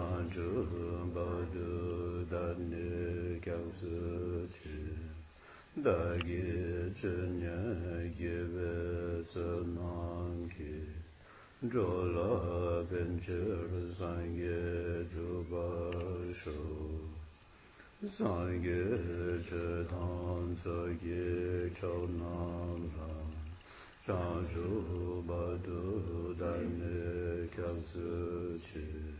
장주 바주 단네 갸우스티 다게 전야 예베스난게 졸라 벤저르 상게 주바쇼 상게 저탄 서게 초남라 장주 바두 단네 갸우스티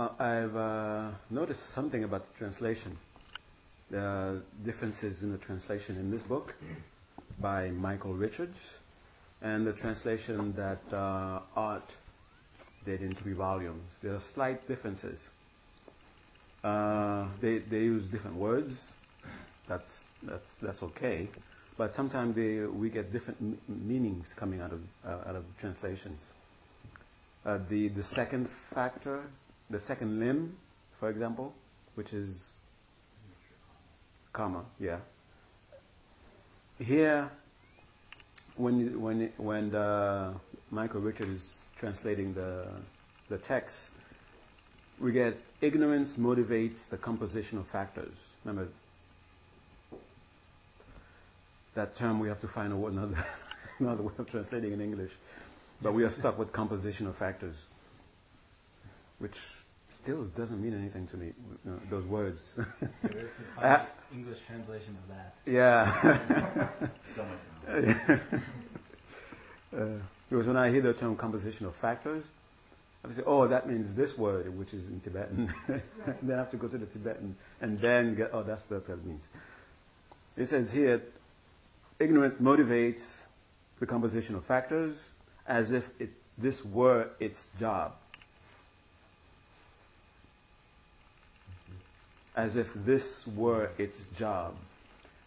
I've uh, noticed something about the translation the differences in the translation in this book by Michael Richards and the translation that uh, Art did in three volumes. There are slight differences. Uh, they, they use different words. That's, that's, that's okay. But sometimes they, we get different m- meanings coming out of, uh, out of translations. Uh, the, the second factor, the second limb, for example, which is comma, yeah. Here, when when when the Michael Richard is translating the the text, we get ignorance motivates the composition of factors. Remember that term? We have to find another another way of translating in English, but we are stuck with composition of factors, which still doesn't mean anything to me. Know, those words. uh, English translation of that. Yeah. So uh, because when I hear the term composition of factors, I say, oh, that means this word, which is in Tibetan. then I have to go to the Tibetan and then get, oh, that's what that means. It says here, ignorance motivates the composition of factors as if it, this were its job. As if this were its job.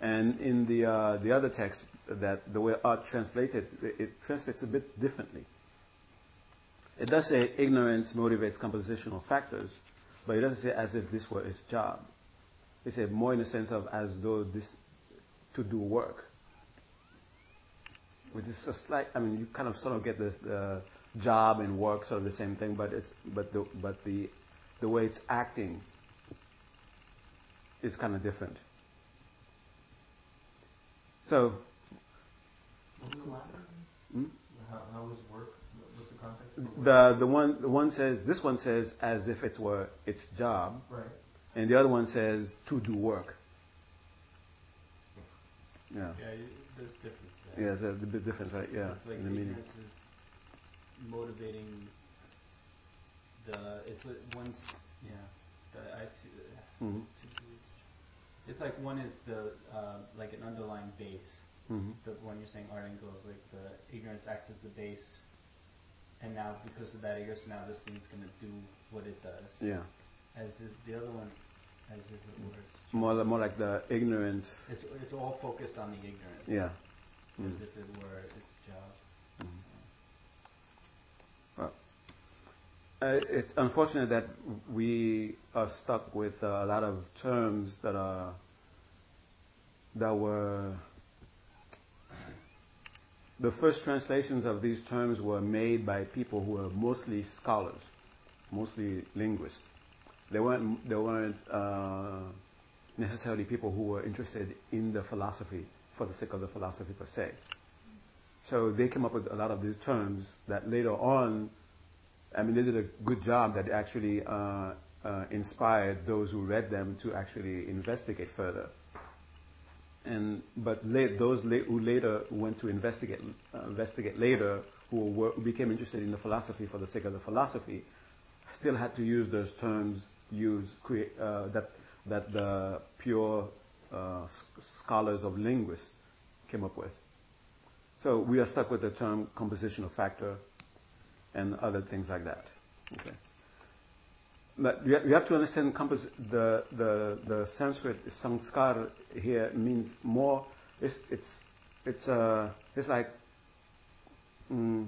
And in the, uh, the other text, that the way art translated, it, translates a bit differently. It does say ignorance motivates compositional factors, but it doesn't say as if this were its job. It said more in the sense of as though this to do work. Which is a slight, I mean, you kind of sort of get this uh, job and work sort of the same thing, but it's but the but the the way it's acting is kind of different. So. Hmm? How, how is work? What's the context? The the one the one says this one says as if it were its job, right? And the other one says to do work. Yeah. Yeah, there's difference there. Yeah, there's a bit difference, right? Yeah. It's like in the meaning. is motivating the it's a, one's yeah. The, I see. Mm-hmm. It's like one is the uh, like an underlying base. Mm-hmm. The one you're saying art goes like the ignorance acts as the base, and now because of that ignorance, now this thing's gonna do what it does. Yeah. As if the other one, as if it were. More, more like the ignorance. It's it's all focused on the ignorance. Yeah. Mm-hmm. As if it were its job. Mm-hmm. Uh, it's unfortunate that we are stuck with a lot of terms that are that were the first translations of these terms were made by people who were mostly scholars, mostly linguists. They weren't they weren't uh, necessarily people who were interested in the philosophy for the sake of the philosophy per se. So they came up with a lot of these terms that later on I mean, they did a good job that actually uh, uh, inspired those who read them to actually investigate further. And but late, those late, who later went to investigate uh, investigate later, who were, became interested in the philosophy for the sake of the philosophy, still had to use those terms used uh, that that the pure uh, scholars of linguists came up with. So we are stuck with the term compositional factor and other things like that. Okay. But you have to understand compass, the, the, the Sanskrit sanskar here means more, it's, it's, it's, uh, it's like, mm,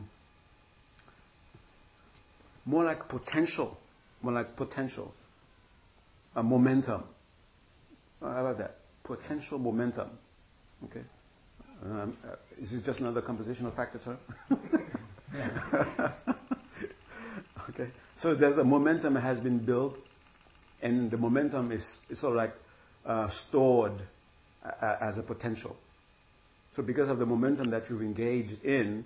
more like potential, more like potential, a momentum. How about that? Potential momentum. Okay? Um, uh, is this just another compositional factor term? okay. So there's a momentum has been built, and the momentum is, is sort of like uh, stored uh, as a potential. So because of the momentum that you've engaged in,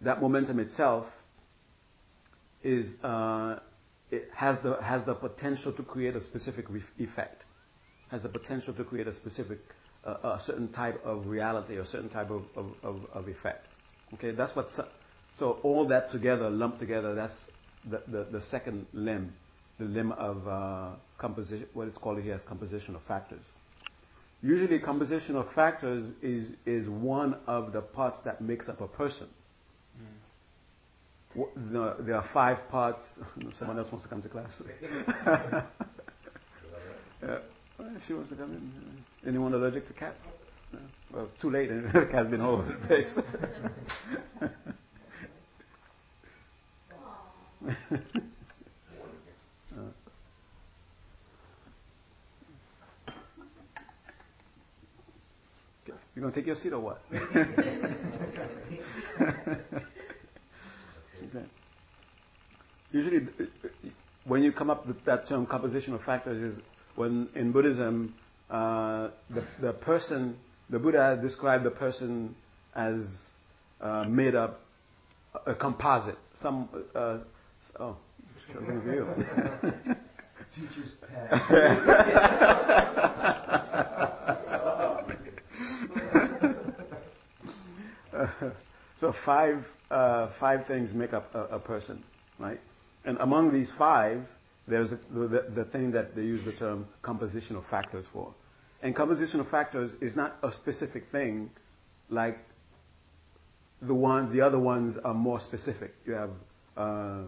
that momentum itself is uh, it has the has the potential to create a specific re- effect, has the potential to create a specific uh, a certain type of reality or certain type of, of, of, of effect. Okay, that's what so all that together, lumped together, that's the, the, the second limb, the limb of uh, composition, what is called here as composition of factors. Usually composition of factors is, is one of the parts that makes up a person. Mm. The, there are five parts. Someone else wants to come to class. yeah. She wants to come in. Anyone allergic to cats? No. Well, too late. the cat's been over the place. You're going to take your seat or what? okay. Usually, when you come up with that term composition of factors, is when in Buddhism, uh, the, the person, the Buddha described the person as uh, made up a composite, some uh, Oh, for you. Teacher's pet. so five uh, five things make up a, a, person, right? And among these five, there's a, the, the thing that they use the term compositional factors for. And compositional factors is not a specific thing like the one, the other ones are more specific. You have uh,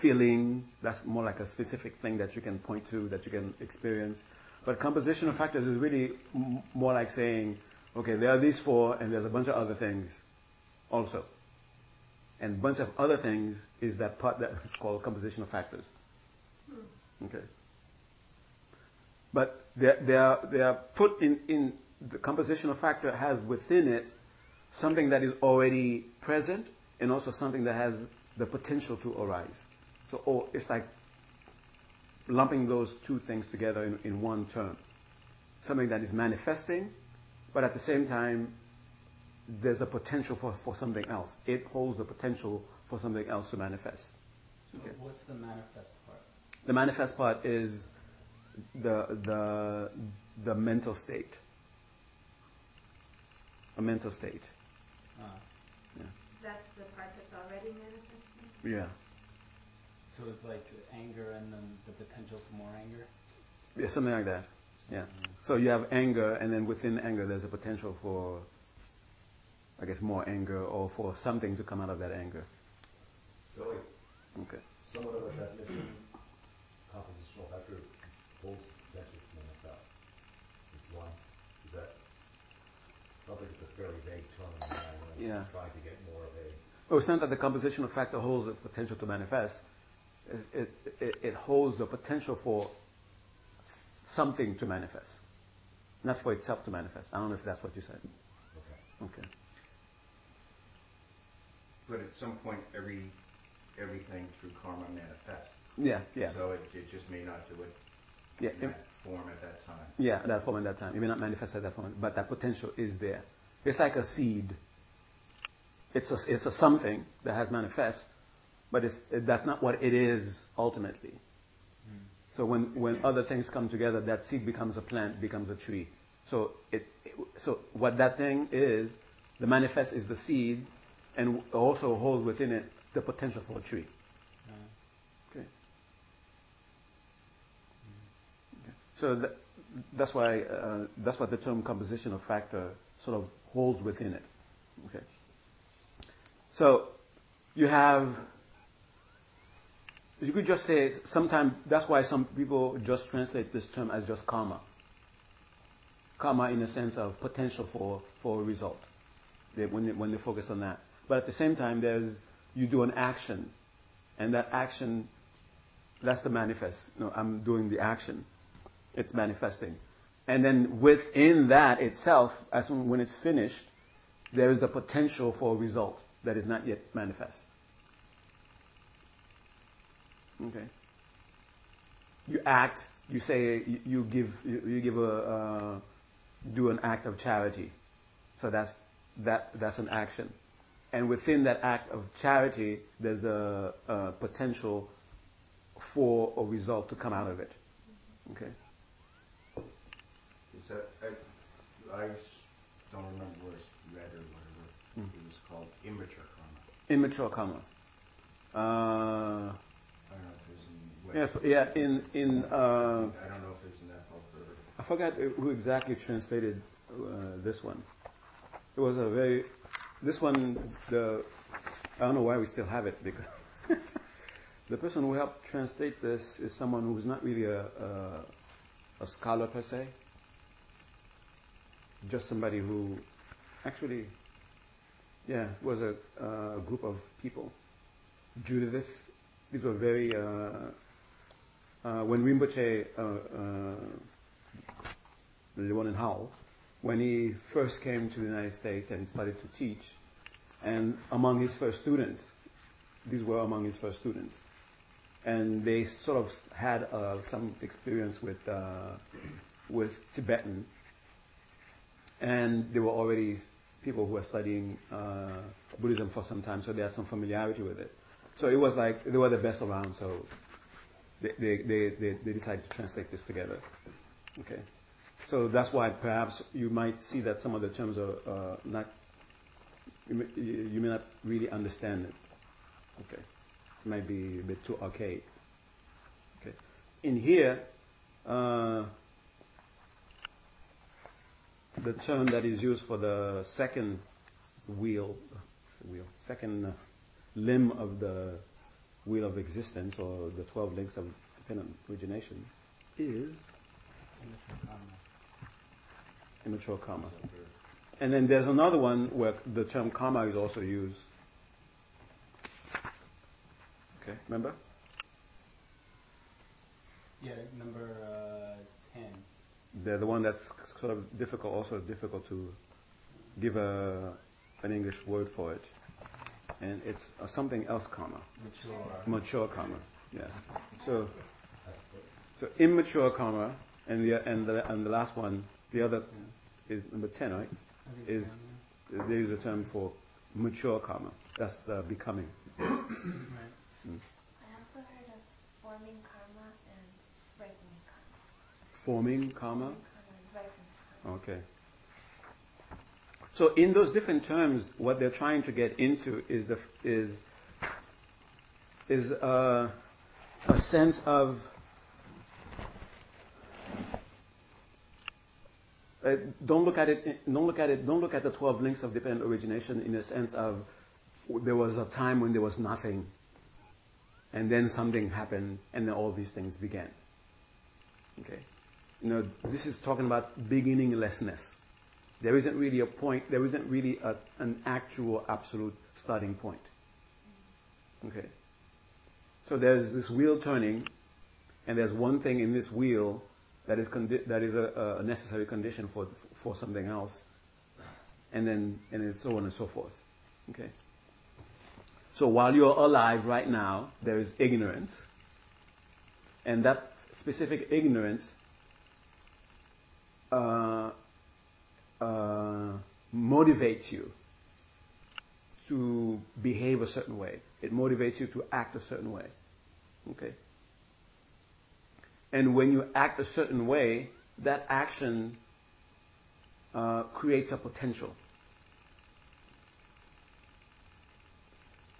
feeling. That's more like a specific thing that you can point to, that you can experience. But compositional factors is really m- more like saying, okay, there are these four, and there's a bunch of other things also. And bunch of other things is that part that is called compositional factors. Hmm. Okay. But they are, they are, they are put in, in the compositional factor has within it something that is already present and also something that has the potential to arise. So oh, it's like lumping those two things together in, in one term. Something that is manifesting, but at the same time, there's a potential for, for something else. It holds the potential for something else to manifest. So okay. what's the manifest part? The manifest part is the the the mental state. A mental state. Ah. Yeah. That's the part that's already manifesting? Yeah. So it's like anger and then the potential for more anger? Yeah, something like that. Yeah. So you have anger, and then within anger, there's a potential for, I guess, more anger or for something to come out of that anger. So, like, okay. somewhat of a definition, compositional factor holds the potential to manifest. It's one. Is that sounds like it's a fairly vague term. yeah. Trying to get more of a. Oh, it's not that the compositional factor holds the potential to manifest it, it, it holds the potential for something to manifest, not for itself to manifest. I don't know if that's what you said. Okay. Okay. But at some point, every everything through karma manifests. Yeah, yeah. So it, it just may not do it yeah, in that form at that time. Yeah, that form at that time. It may not manifest at that form, but that potential is there. It's like a seed. It's a, it's a something that has manifest, but it, that's not what it is ultimately. Mm. So when, when other things come together, that seed becomes a plant, becomes a tree. So it, it, so what that thing is, the manifest is the seed, and also holds within it the potential for a tree. Okay. So that, that's why uh, that's what the term composition of factor sort of holds within it. Okay. So you have you could just say sometimes that's why some people just translate this term as just karma. Karma in the sense of potential for, for a result. They, when, they, when they focus on that. But at the same time, there's you do an action, and that action, that's the manifest. I'm doing the action. It's manifesting. And then within that itself, as when it's finished, there is the potential for a result that is not yet manifest. Okay. You act. You say you, give you, give a uh, do an act of charity. So that's that that's an action. And within that act of charity, there's a, a potential for a result to come out of it. Okay. Is that I, I don't remember where it's read or whatever. Mm. It was called immature karma. Immature karma. Uh, I don't know in. Yeah, yeah. In in. Uh, I don't know if there's that. I forgot who exactly translated uh, this one. It was a very this one, the I don't know why we still have it because the person who helped translate this is someone who's not really a, a, a scholar per se, just somebody who actually, yeah, was a, a group of people. Judith, these were very. Uh, when Rinpoche, uh, uh, the one in Howell, when he first came to the United States and started to teach, and among his first students, these were among his first students, and they sort of had uh, some experience with uh, with Tibetan, and they were already people who were studying uh, Buddhism for some time, so they had some familiarity with it. So it was like they were the best around, so they, they, they, they, decided to translate this together. Okay. So that's why perhaps you might see that some of the terms are uh, not, you may, you may, not really understand it. Okay. It might be a bit too archaic. Okay. In here, uh, the term that is used for the second wheel, wheel second limb of the wheel of existence or the 12 links of dependent origination is immature karma. And then there's another one where the term karma is also used. Okay, remember? Yeah, number uh, 10. The, the one that's sort of difficult, also difficult to give a, an English word for it. And it's uh, something else karma. Mature. Mature karma, yeah. So, so immature karma, and the, and the, and the last one, the other is number 10, right? Is they use a term for mature karma. That's the becoming. right. Mm. I also heard of forming karma and ripening karma. Forming karma? Forming karma okay. So in those different terms, what they're trying to get into is the is is uh, a sense of uh, don't look at it. Don't look at it. Don't look at the twelve links of dependent origination in the sense of there was a time when there was nothing, and then something happened, and then all these things began. Okay, you know this is talking about beginninglessness. There isn't really a point. There isn't really a, an actual absolute starting point. Okay. So there's this wheel turning, and there's one thing in this wheel that is condi- that is a, a, necessary condition for for something else, and then and then so on and so forth. Okay. So while you're alive right now, there is ignorance, and that specific ignorance uh, uh, motivates you to behave a certain way. It motivates you to act a certain way. Okay? And when you act a certain way, that action uh, creates a potential.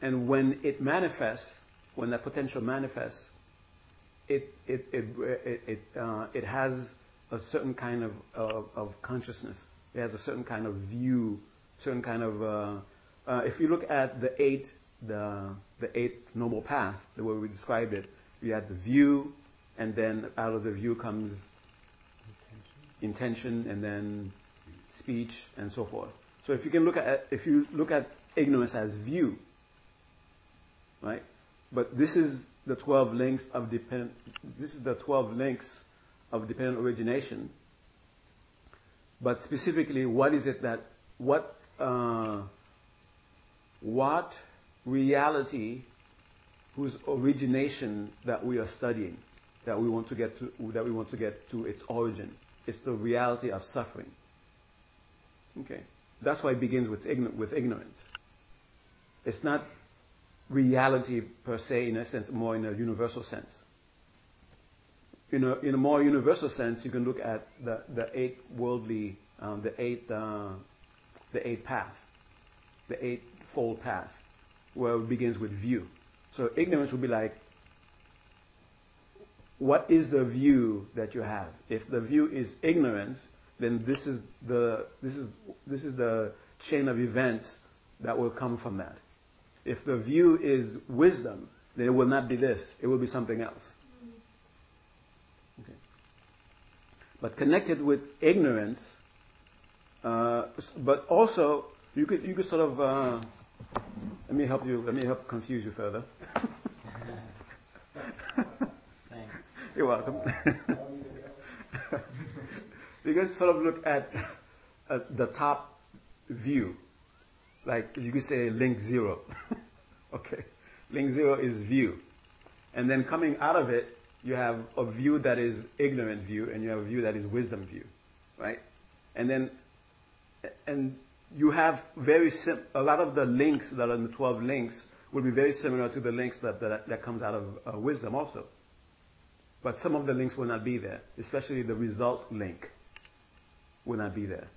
And when it manifests, when that potential manifests, it, it, it, it, it, uh, it has a certain kind of, of, of, consciousness. It has a certain kind of view, certain kind of. Uh, uh, if you look at the eight, the the eight noble path, the way we described it, we had the view, and then out of the view comes intention, intention and then speech and so forth. So if you can look at if you look at ignorance as view, right? But this is the 12 links of depend. This is the 12 links of dependent origination. But specifically, what is it that what uh, what reality whose origination that we are studying, that we want to get to, that we want to get to its origin. It's the reality of suffering. Okay, that's why it begins with, with ignorance. It's not reality per se, in a sense, more in a universal sense. In a, more universal sense, you can look at the, eight worldly, um, the eight, uh, the eight path, the eightfold path, where it begins with view. So ignorance would be like, what is the view that you have? If the view is ignorance, then this is the this is this is the chain of events that will come from that. If the view is wisdom, then it will not be this. It will be something else. Okay. But connected with ignorance, uh, but also you could you could sort of uh, let me help you. Let me help confuse you further. Thanks. You're welcome. you can sort of look at, at the top view like you could say link zero. okay. Link zero is view. And then coming out of it, you have a view that is ignorant view and you have a view that is wisdom view. Right? And then, and you have very sim- a lot of the links that are in the 12 links will be very similar to the links that, that, that comes out of uh, wisdom also. But some of the links will not be there, especially the result link will not be there.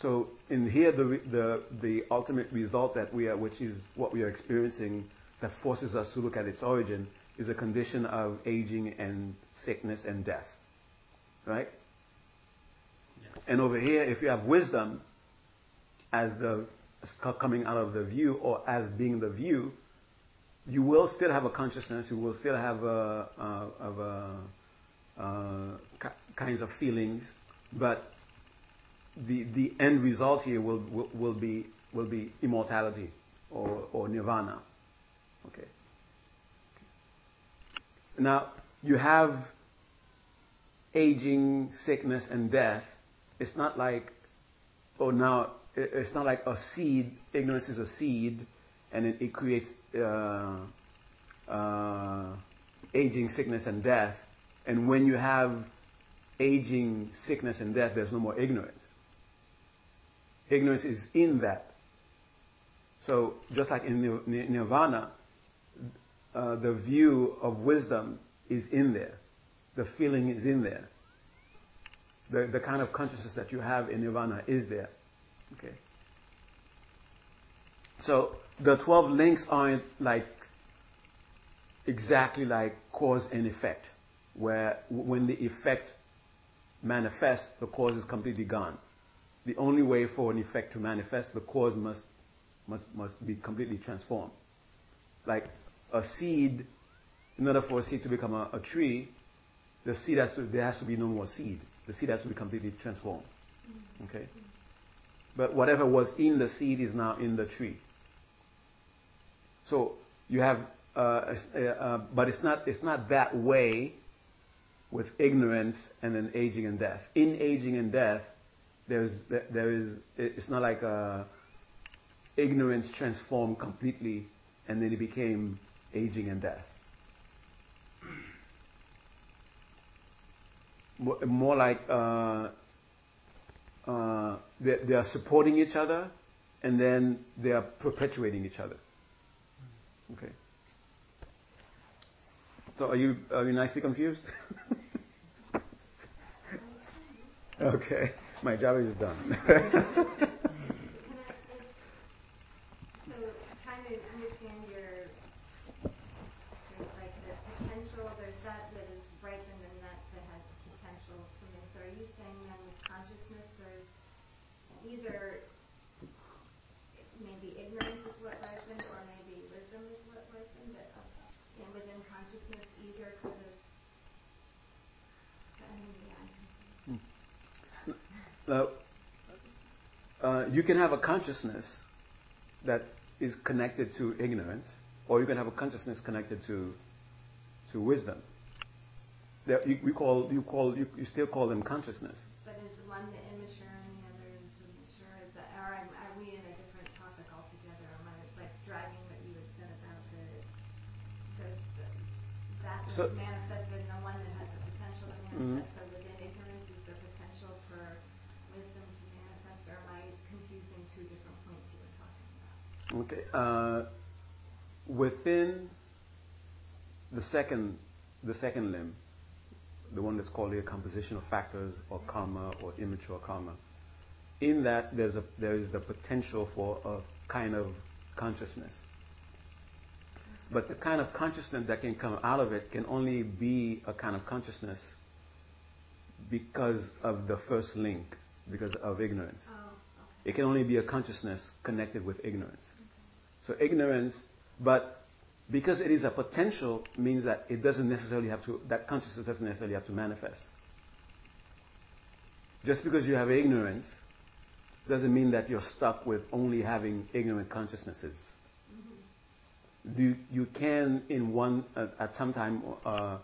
So in here, the, the, the ultimate result that we are, which is what we are experiencing, that forces us to look at its origin, is a condition of aging and sickness and death. Right? Yes. And over here, if you have wisdom as the coming out of the view or as being the view, you will still have a consciousness. You will still have a, a, of a, uh, kinds of feelings, but the, the end result here will, will, will, be, will be immortality or, or nirvana. Okay. Now, you have aging, sickness, and death. It's not like, oh, now, it's not like a seed. Ignorance is a seed, and it, it creates uh, uh, aging, sickness, and death. And when you have aging, sickness, and death, there's no more ignorance. Ignorance is in that. So, just like in nirvana, uh, the view of wisdom is in there. The feeling is in there. The, the kind of consciousness that you have in nirvana is there. Okay. So, the 12 links aren't like exactly like cause and effect, where when the effect manifests, the cause is completely gone the only way for an effect to manifest, the cause must, must, must be completely transformed. Like a seed, in order for a seed to become a, a tree, the seed has to, there has to be no more seed. The seed has to be completely transformed. Okay? But whatever was in the seed is now in the tree. So you have uh, uh, uh, but it's not, it's not that way with ignorance and then aging and death. In aging and death, there's, there is, it's not like uh, ignorance transformed completely and then it became aging and death. More like uh, uh, they, they are supporting each other and then they are perpetuating each other. Okay. So are you are you nicely confused? okay, my job is done. uh, uh, you can have a consciousness that is connected to ignorance, or you can have a consciousness connected to to wisdom. There, you, we call you call you, you still call them consciousness. But is one the immature and the other is the mature? Is that, or are, are we in a different topic altogether? Am I like driving what you had said about the, the, the that so, manifested in the one that has the potential to manifest? Mm-hmm. Okay. Uh, within the second, the second limb, the one that's called the composition of factors or karma or immature karma, in that there's a, there is the potential for a kind of consciousness. But the kind of consciousness that can come out of it can only be a kind of consciousness because of the first link, because of ignorance. Oh, okay. It can only be a consciousness connected with ignorance. So ignorance, but because it is a potential means that it doesn't necessarily have to, that consciousness doesn't necessarily have to manifest. Just because you have ignorance doesn't mean that you're stuck with only having ignorant consciousnesses. Mm-hmm. You, you can, in one, at, at some time uh,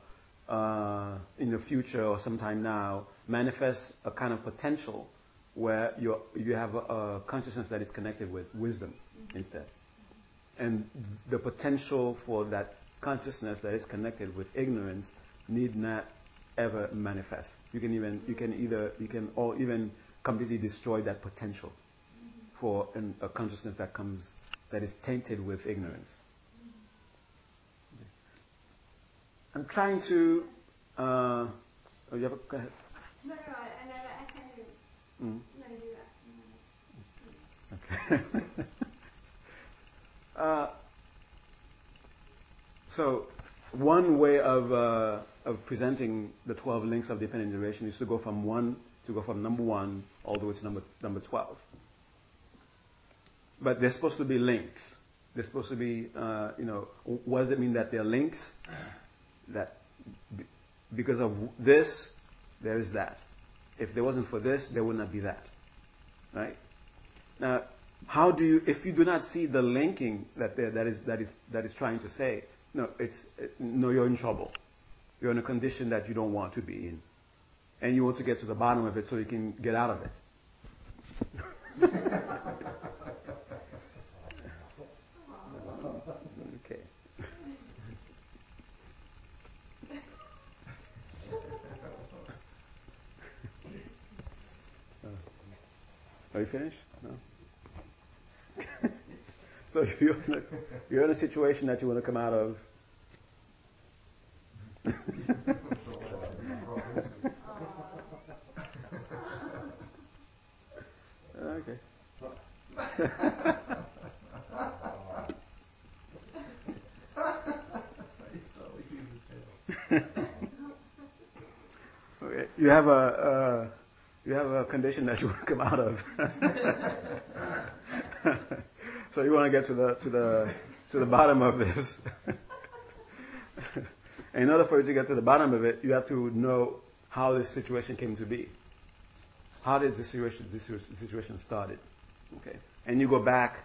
uh, in the future or sometime now, manifest a kind of potential where you you have a, a consciousness that is connected with wisdom mm-hmm. instead and the potential for that consciousness that is connected with ignorance need not ever manifest. You can even you can either you can or even completely destroy that potential for an, a consciousness that comes that is tainted with ignorance. I'm trying to. Uh, oh, you have a, go ahead. No, no, I, I, I of. Mm. No, do that. Okay. Uh, so, one way of, uh, of presenting the 12 links of dependent origination is to go from 1 to go from number 1 all the way to number, number 12. But they're supposed to be links. They're supposed to be, uh, you know, what does it mean that they're links? That because of this, there is that. If there wasn't for this, there would not be that. Right? Now, how do you, if you do not see the linking that that is that is that is trying to say, no, it's no, you're in trouble. You're in a condition that you don't want to be in, and you want to get to the bottom of it so you can get out of it. okay. Uh, are you finished? So you're in, a, you're in a situation that you want to come out of. okay. okay. You have a uh, you have a condition that you want to come out of. so you want to get to the to the to the bottom of this. in order for you to get to the bottom of it, you have to know how this situation came to be. How did this situation this situation started? Okay, and you go back.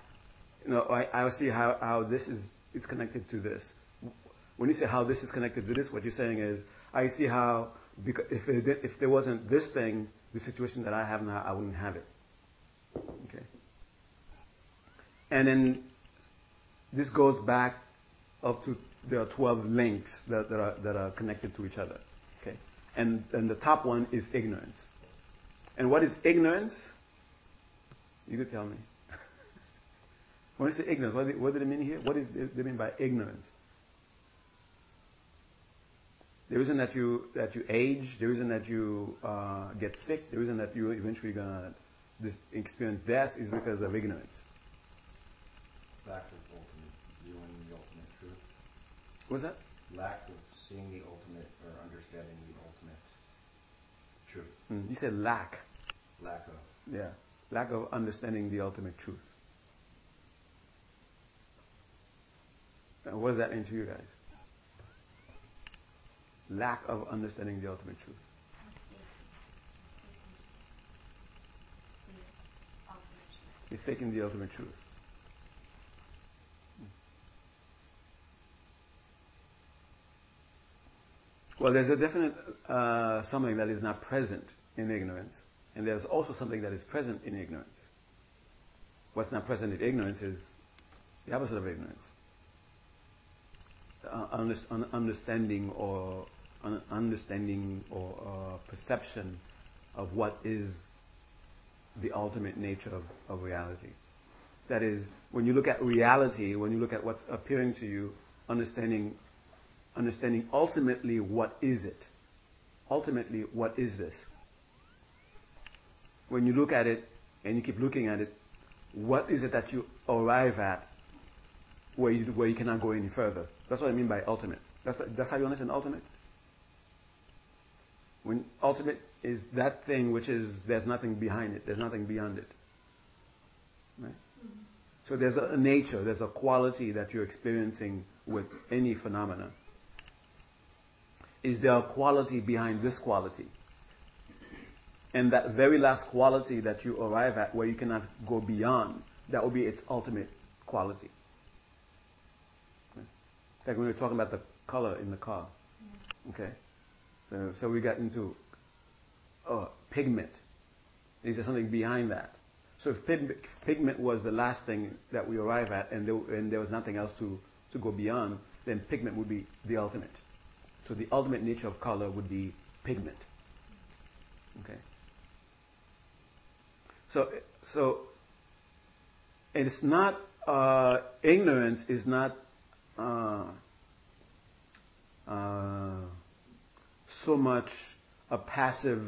You know, I, I see how, how this is is connected to this. when you say how this is connected to this, what you're saying is, I see how because if it, if there wasn't this thing, the situation that I have now, I wouldn't have it. Okay. And then this goes back up to there are 12 links that, are, that are connected to each other. Okay. And, and the top one is ignorance. And what is ignorance? You could tell me. when you say ignorance, what, did it mean here? What is it mean by ignorance? The reason that you that you age, the reason that you uh, get sick, the reason that you eventually gonna experience death is because of ignorance. Lack of ultimate viewing the ultimate truth. What's that? Lack of seeing the ultimate or understanding the ultimate truth. Mm, you said lack. Lack of. Yeah, lack of understanding the ultimate truth. And what does that mean to you guys? lack of understanding the ultimate truth. He's taking the ultimate truth. Well, there's a definite uh, something that is not present in ignorance, and there's also something that is present in ignorance. What's not present in ignorance is the opposite of ignorance. Uh, understanding or understanding or uh, perception of what is the ultimate nature of, of reality. That is, when you look at reality, when you look at what's appearing to you, understanding, understanding ultimately what is it? Ultimately, what is this? When you look at it and you keep looking at it, what is it that you arrive at where you, where you cannot go any further? That's what I mean by ultimate. That's, that's how you understand ultimate? When ultimate is that thing which is there's nothing behind it, there's nothing beyond it. Right? Mm-hmm. So there's a, a nature, there's a quality that you're experiencing with any phenomena. Is there a quality behind this quality? And that very last quality that you arrive at where you cannot go beyond, that will be its ultimate quality. Like when we were talking about the color in the car. Okay? So, so we got into pigment. Is there something behind that? So if pigment, pigment was the last thing that we arrive at and there, and there was nothing else to, to go beyond, then pigment would be the ultimate. So the ultimate nature of color would be pigment. Okay. So, so it's not uh, ignorance is not uh, uh, so much a passive.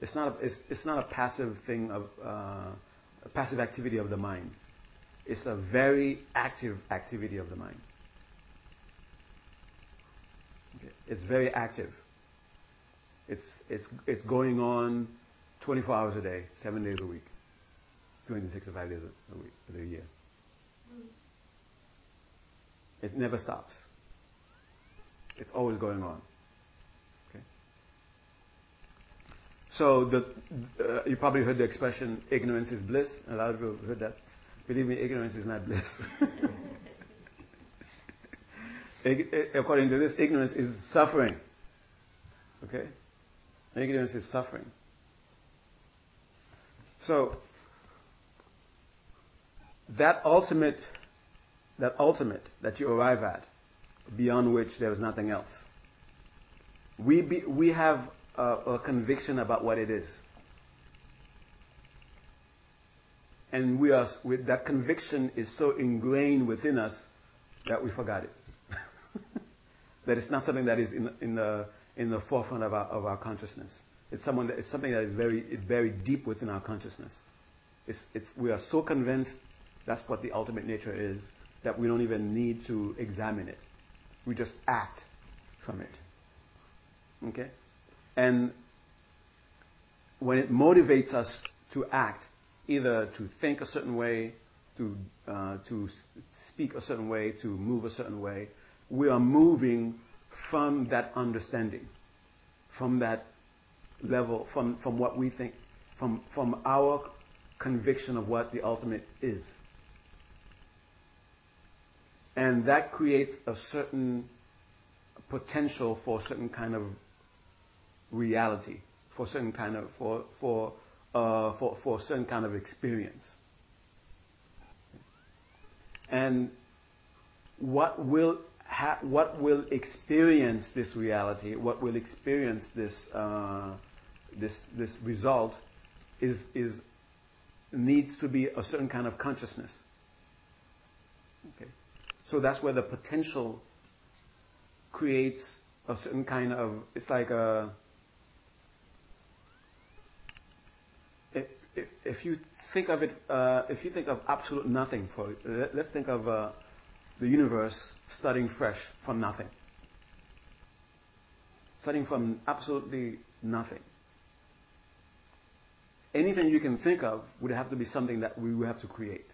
It's not. A, it's, it's not a passive thing of uh, passive activity of the mind. It's a very active activity of the mind. It's very active. It's it's it's going on 24 hours a day, seven days a week, 365 days a week, a year. It never stops. It's always going on. Okay? So the, uh, you probably heard the expression "ignorance is bliss." A lot of you have heard that. Believe me, ignorance is not bliss. Eh, according to this, ignorance is suffering. Okay, ignorance is suffering. So that ultimate, that ultimate that you arrive at, beyond which there is nothing else. We be, we have a, a conviction about what it is. And we are, with that conviction is so ingrained within us that we forgot it. That it's not something that is in, in, the, in the forefront of our, of our consciousness. It's, someone that, it's something that is very, very deep within our consciousness. It's, it's, we are so convinced that's what the ultimate nature is that we don't even need to examine it. We just act from it. Okay? And when it motivates us to act, either to think a certain way, to, uh, to speak a certain way, to move a certain way, we are moving from that understanding, from that level, from, from what we think, from, from our conviction of what the ultimate is. And that creates a certain potential for a certain kind of reality, for certain kind of for for uh, for for a certain kind of experience. And what will ha- what will experience this reality, what will experience this uh, this this result, is is needs to be a certain kind of consciousness. Okay, so that's where the potential creates a certain kind of. It's like a. If, you think of it, uh, if you think of absolute nothing for, let, us think of uh, the universe starting fresh from nothing. Starting from absolutely nothing. Anything you can think of would have to be something that we would have to create.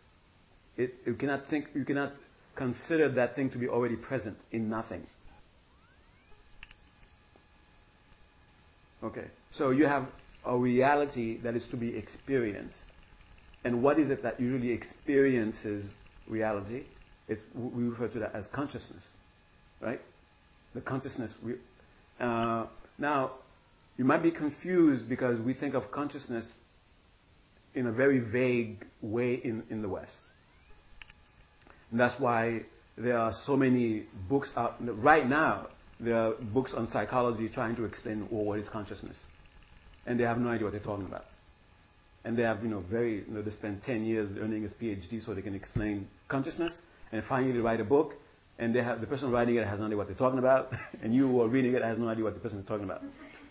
It, you cannot think, you cannot consider that thing to be already present in nothing. Okay, so you have a reality that is to be experienced. And what is it that usually experiences reality? It's, we refer to that as consciousness, right? The consciousness. We, uh, now, you might be confused because we think of consciousness in a very vague way in, in the West. And that's why there are so many books out. Right now, there are books on psychology trying to explain well, what is consciousness. And they have no idea what they're talking about. And they have, you know, very, you know, they spend 10 years earning a PhD so they can explain consciousness and finally write a book, and they have, the person writing it has no idea what they're talking about, and you who are reading it has no idea what the person is talking about.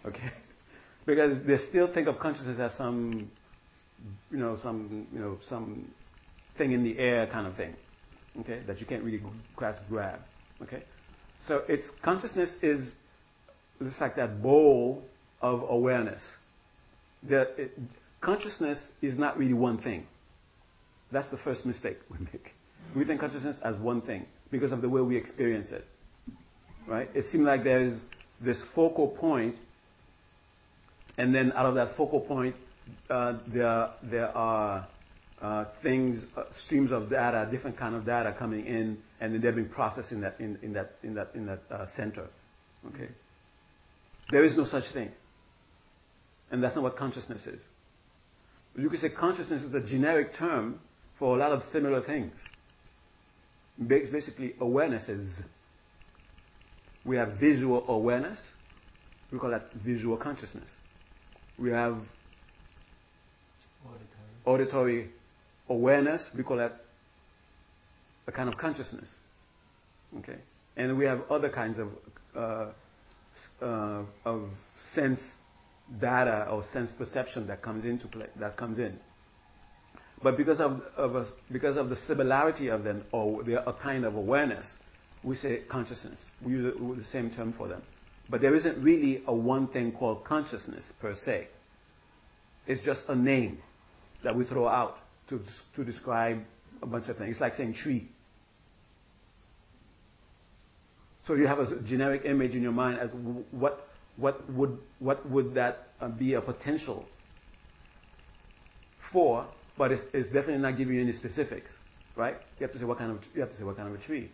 Okay? Because they still think of consciousness as some, you know, some, you know, some thing in the air kind of thing. Okay? That you can't really grasp, grab. Okay? So it's consciousness is just like that bowl of awareness. That it, consciousness is not really one thing. That's the first mistake we make. We think consciousness as one thing because of the way we experience it. Right? It seems like there's this focal point, and then out of that focal point, uh, there, there are uh, things, uh, streams of data, different kind of data coming in, and then they're being processed in that, in, in that, in that, in that uh, center. Okay? There is no such thing. And that's not what consciousness is. You could say consciousness is a generic term for a lot of similar things basically awarenesses. We have visual awareness. We call that visual consciousness. We have auditory, auditory awareness. We call that a kind of consciousness. Okay, and we have other kinds of uh, uh, of sense data or sense perception that comes into play. That comes in. But because of, of a, because of the similarity of them, or a kind of awareness, we say consciousness. We use the same term for them. But there isn't really a one thing called consciousness per se. It's just a name that we throw out to, to describe a bunch of things. It's like saying tree. So you have a generic image in your mind as what, what, would, what would that be a potential for but it's, it's definitely not giving you any specifics, right? You have to say what kind of you have to say what kind of a tree.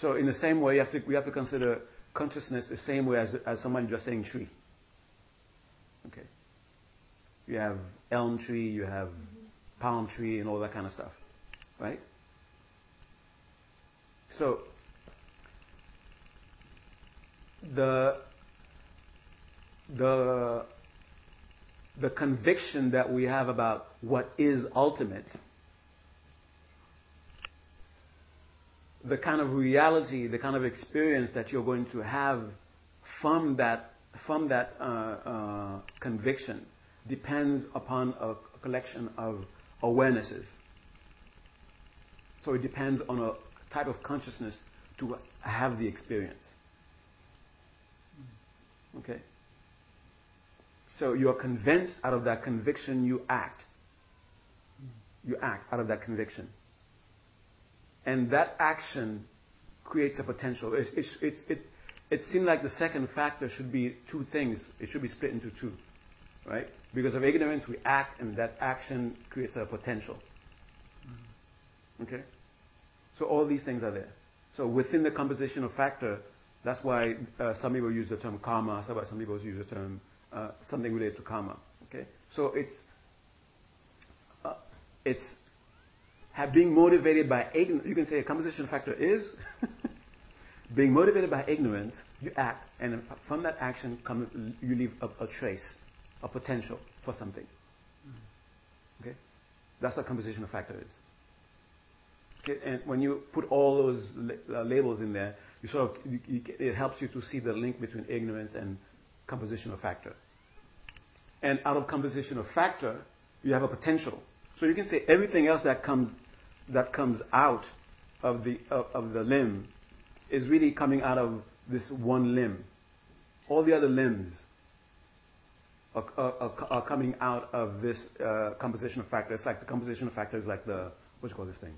So in the same way, you have to, we have to consider consciousness the same way as, as someone just saying tree. Okay. You have elm tree, you have mm-hmm. palm tree, and all that kind of stuff, right? So the the the conviction that we have about what is ultimate, the kind of reality, the kind of experience that you're going to have from that, from that uh, uh, conviction depends upon a collection of awarenesses. So it depends on a type of consciousness to have the experience. Okay? So you are convinced out of that conviction, you act. You act out of that conviction. And that action creates a potential. It's, it's, it's, it, it seemed like the second factor should be two things. It should be split into two. Right? Because of ignorance, we act, and that action creates a potential. Okay? So all these things are there. So within the compositional factor, that's why uh, some people use the term karma, some people use the term uh, something related to karma. Okay, so it's uh, it's have being motivated by ignorance. You can say a composition factor is being motivated by ignorance. You act, and from that action, come, you leave a, a trace, a potential for something. Okay, that's what composition factor is. Okay, and when you put all those uh, labels in there, you sort of you, you, it helps you to see the link between ignorance and compositional factor. And out of compositional factor, you have a potential. So you can say everything else that comes that comes out of the of, of the limb is really coming out of this one limb. All the other limbs are, are, are coming out of this uh, compositional factor. It's like the compositional factor is like the what do you call this thing?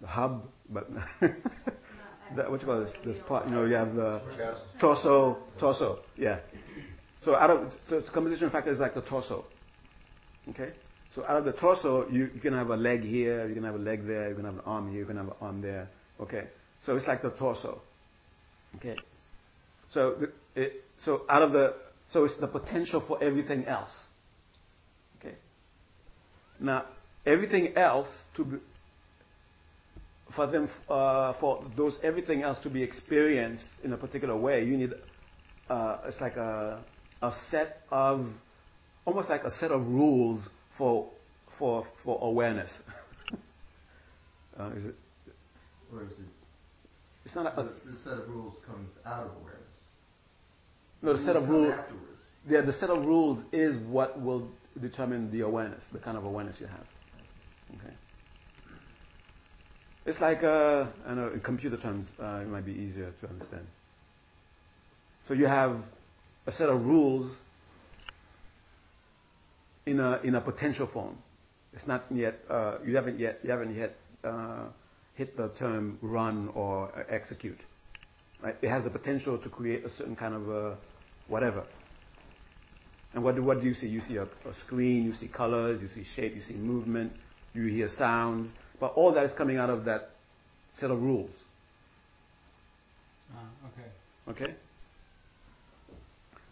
The hub, but that, what you call this, this part, you know, you have the torso, torso, yeah. So out of, so composition factor is like the torso. Okay? So out of the torso, you, you can have a leg here, you can have a leg there, you can have an arm here, you can have an arm there. Okay? So it's like the torso. Okay? So, it, so out of the, so it's the potential for everything else. Okay? Now, everything else to be, for them, uh, for those everything else to be experienced in a particular way, you need, uh, it's like a, a set of, almost like a set of rules for, for, for awareness. uh, is it? Or is it? It's not a, the, the set of rules comes out of awareness. No, the set of rules. Yeah, the set of rules is what will determine the awareness, the kind of awareness you have. Okay. It's like, uh, I know, in computer terms, uh, it might be easier to understand. So you have a set of rules in a, in a potential form. It's not yet, uh, you haven't yet, you haven't yet uh, hit the term run or execute. Right? It has the potential to create a certain kind of uh, whatever. And what do, what do you see? You see a, a screen, you see colors, you see shape, you see movement, you hear sounds, but all that is coming out of that set of rules. Uh, okay. Okay?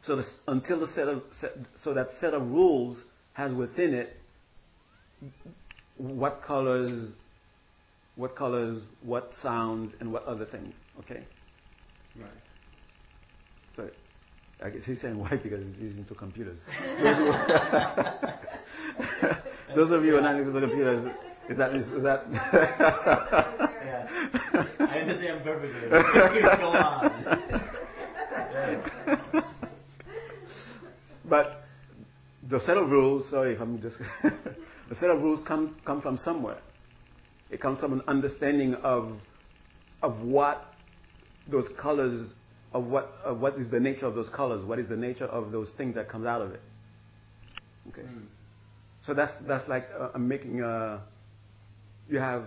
So the, until the set of set, so that set of rules has within it what colors, what colors, what sounds, and what other things. Okay. Right. So I guess he's saying why because he's into computers. Those of you who are not into computers, is that is that? yeah. I understand perfectly. Go on. But the set of rules, sorry if I'm just, the set of rules come, come from somewhere. It comes from an understanding of, of what those colors, of what, of what is the nature of those colors, what is the nature of those things that comes out of it. Okay. Mm. So that's, that's like uh, I'm making a, you have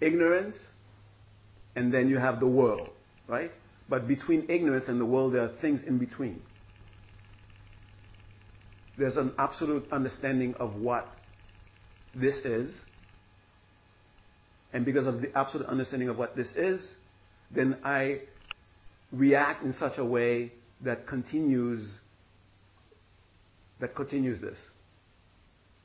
ignorance and then you have the world, right? But between ignorance and the world, there are things in between there's an absolute understanding of what this is. And because of the absolute understanding of what this is, then I react in such a way that continues that continues this.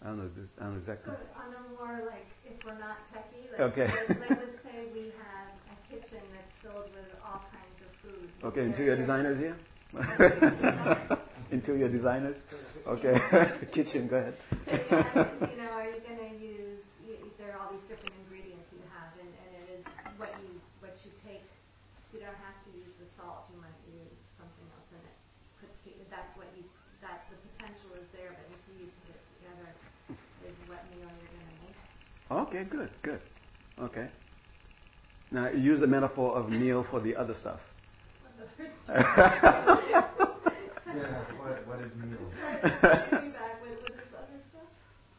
I don't know. I don't know exactly. So on a more like, if we're not techie, like, okay. like, let's say we have a kitchen that's filled with all kinds of food. Okay, interior designers here. interior designers. Okay, kitchen. Go ahead. you know, are you going to use? There are all these different ingredients you have, and, and it is what you what you take. You don't have to use the salt. You might use something else in it. Puts to, that's what you. That's the potential is there, but until you put it together, is what meal you're going to make. Okay, good, good. Okay. Now use the metaphor of meal for the other stuff. Yeah, what, what is meal?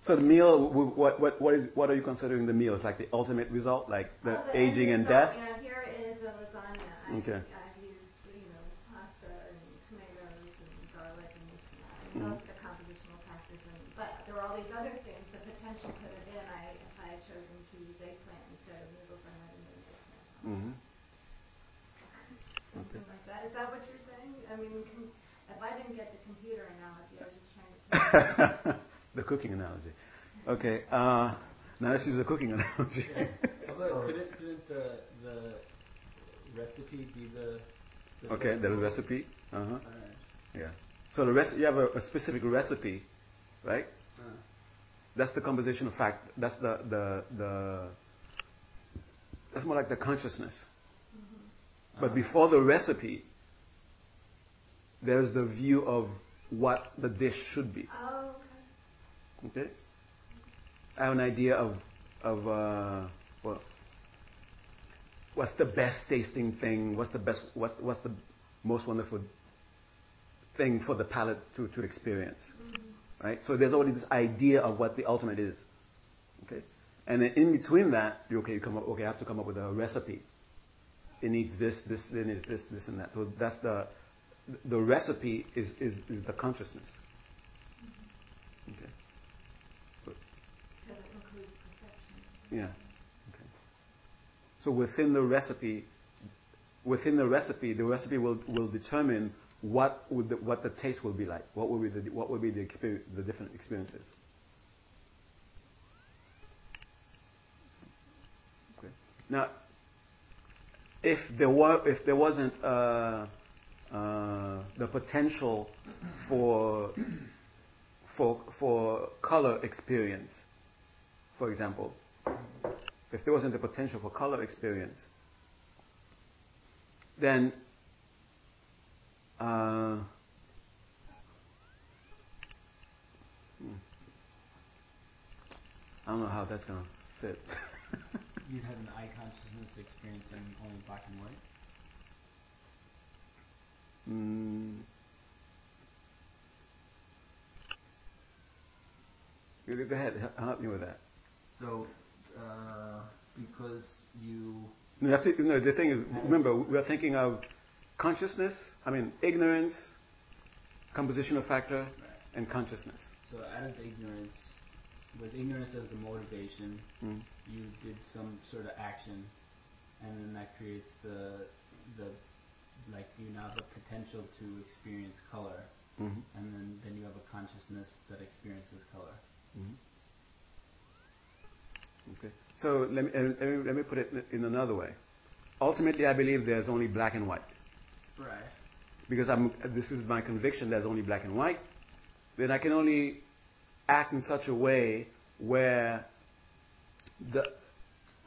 so the meal, what, what, what, is, what are you considering the meal? It's like the ultimate result, like the, oh, the aging and result, death? Yeah, here is a lasagna. I, okay. I've used, you know, pasta and tomatoes and garlic and this and that. And mm-hmm. those are the compositional factors. And, but there were all these other things. The potential could have been, I, if I had chosen to use eggplant instead of noodles, I might have made eggplant Mm-hmm. Something okay. like that. Is that what you're saying? I mean, if I didn't get the computer analogy, I was just trying to. the cooking analogy. Okay. Uh, now let's use a cooking analogy. Although, couldn't, couldn't the, the recipe be the. the okay, the recipe. Uh huh. Yeah. So the rest, you have a, a specific recipe, right? Uh. That's the composition of fact. That's the the the. That's more like the consciousness. Mm-hmm. But before the recipe, there's the view of what the dish should be. Oh, okay. Okay. I have an idea of of uh, well, what's the best tasting thing? What's the best? What's what's the most wonderful thing for the palate to to experience? Mm-hmm. Right. So there's already this idea of what the ultimate is. Okay. And then in between that, you okay, you come up. Okay, I have to come up with a recipe. It needs this, this, it needs this, this, and that. So that's the the recipe is, is, is the consciousness. Okay. Yeah. Okay. So within the recipe, within the recipe, the recipe will, will determine what would the, what the taste will be like. What will be the what will be the experience, the different experiences. Okay. Now, if there were if there wasn't uh, uh, the potential for for for color experience, for example, if there wasn't the potential for color experience, then uh, hmm, I don't know how that's going to fit. You'd have an eye consciousness experience in only black and white? Mm. Go ahead, help me with that. So uh, because you. You have to, know, the thing is, remember, we're thinking of consciousness, I mean, ignorance, compositional factor, and consciousness. So out of ignorance, with ignorance as the motivation, mm. you did some sort of action, and then that creates the the like you now have a potential to experience color, mm-hmm. and then then you have a consciousness that experiences color. Mm-hmm. Okay. So let me, let me, let me put it in another way. Ultimately, I believe there's only black and white. Right. Because I'm, this is my conviction there's only black and white. Then I can only act in such a way where the.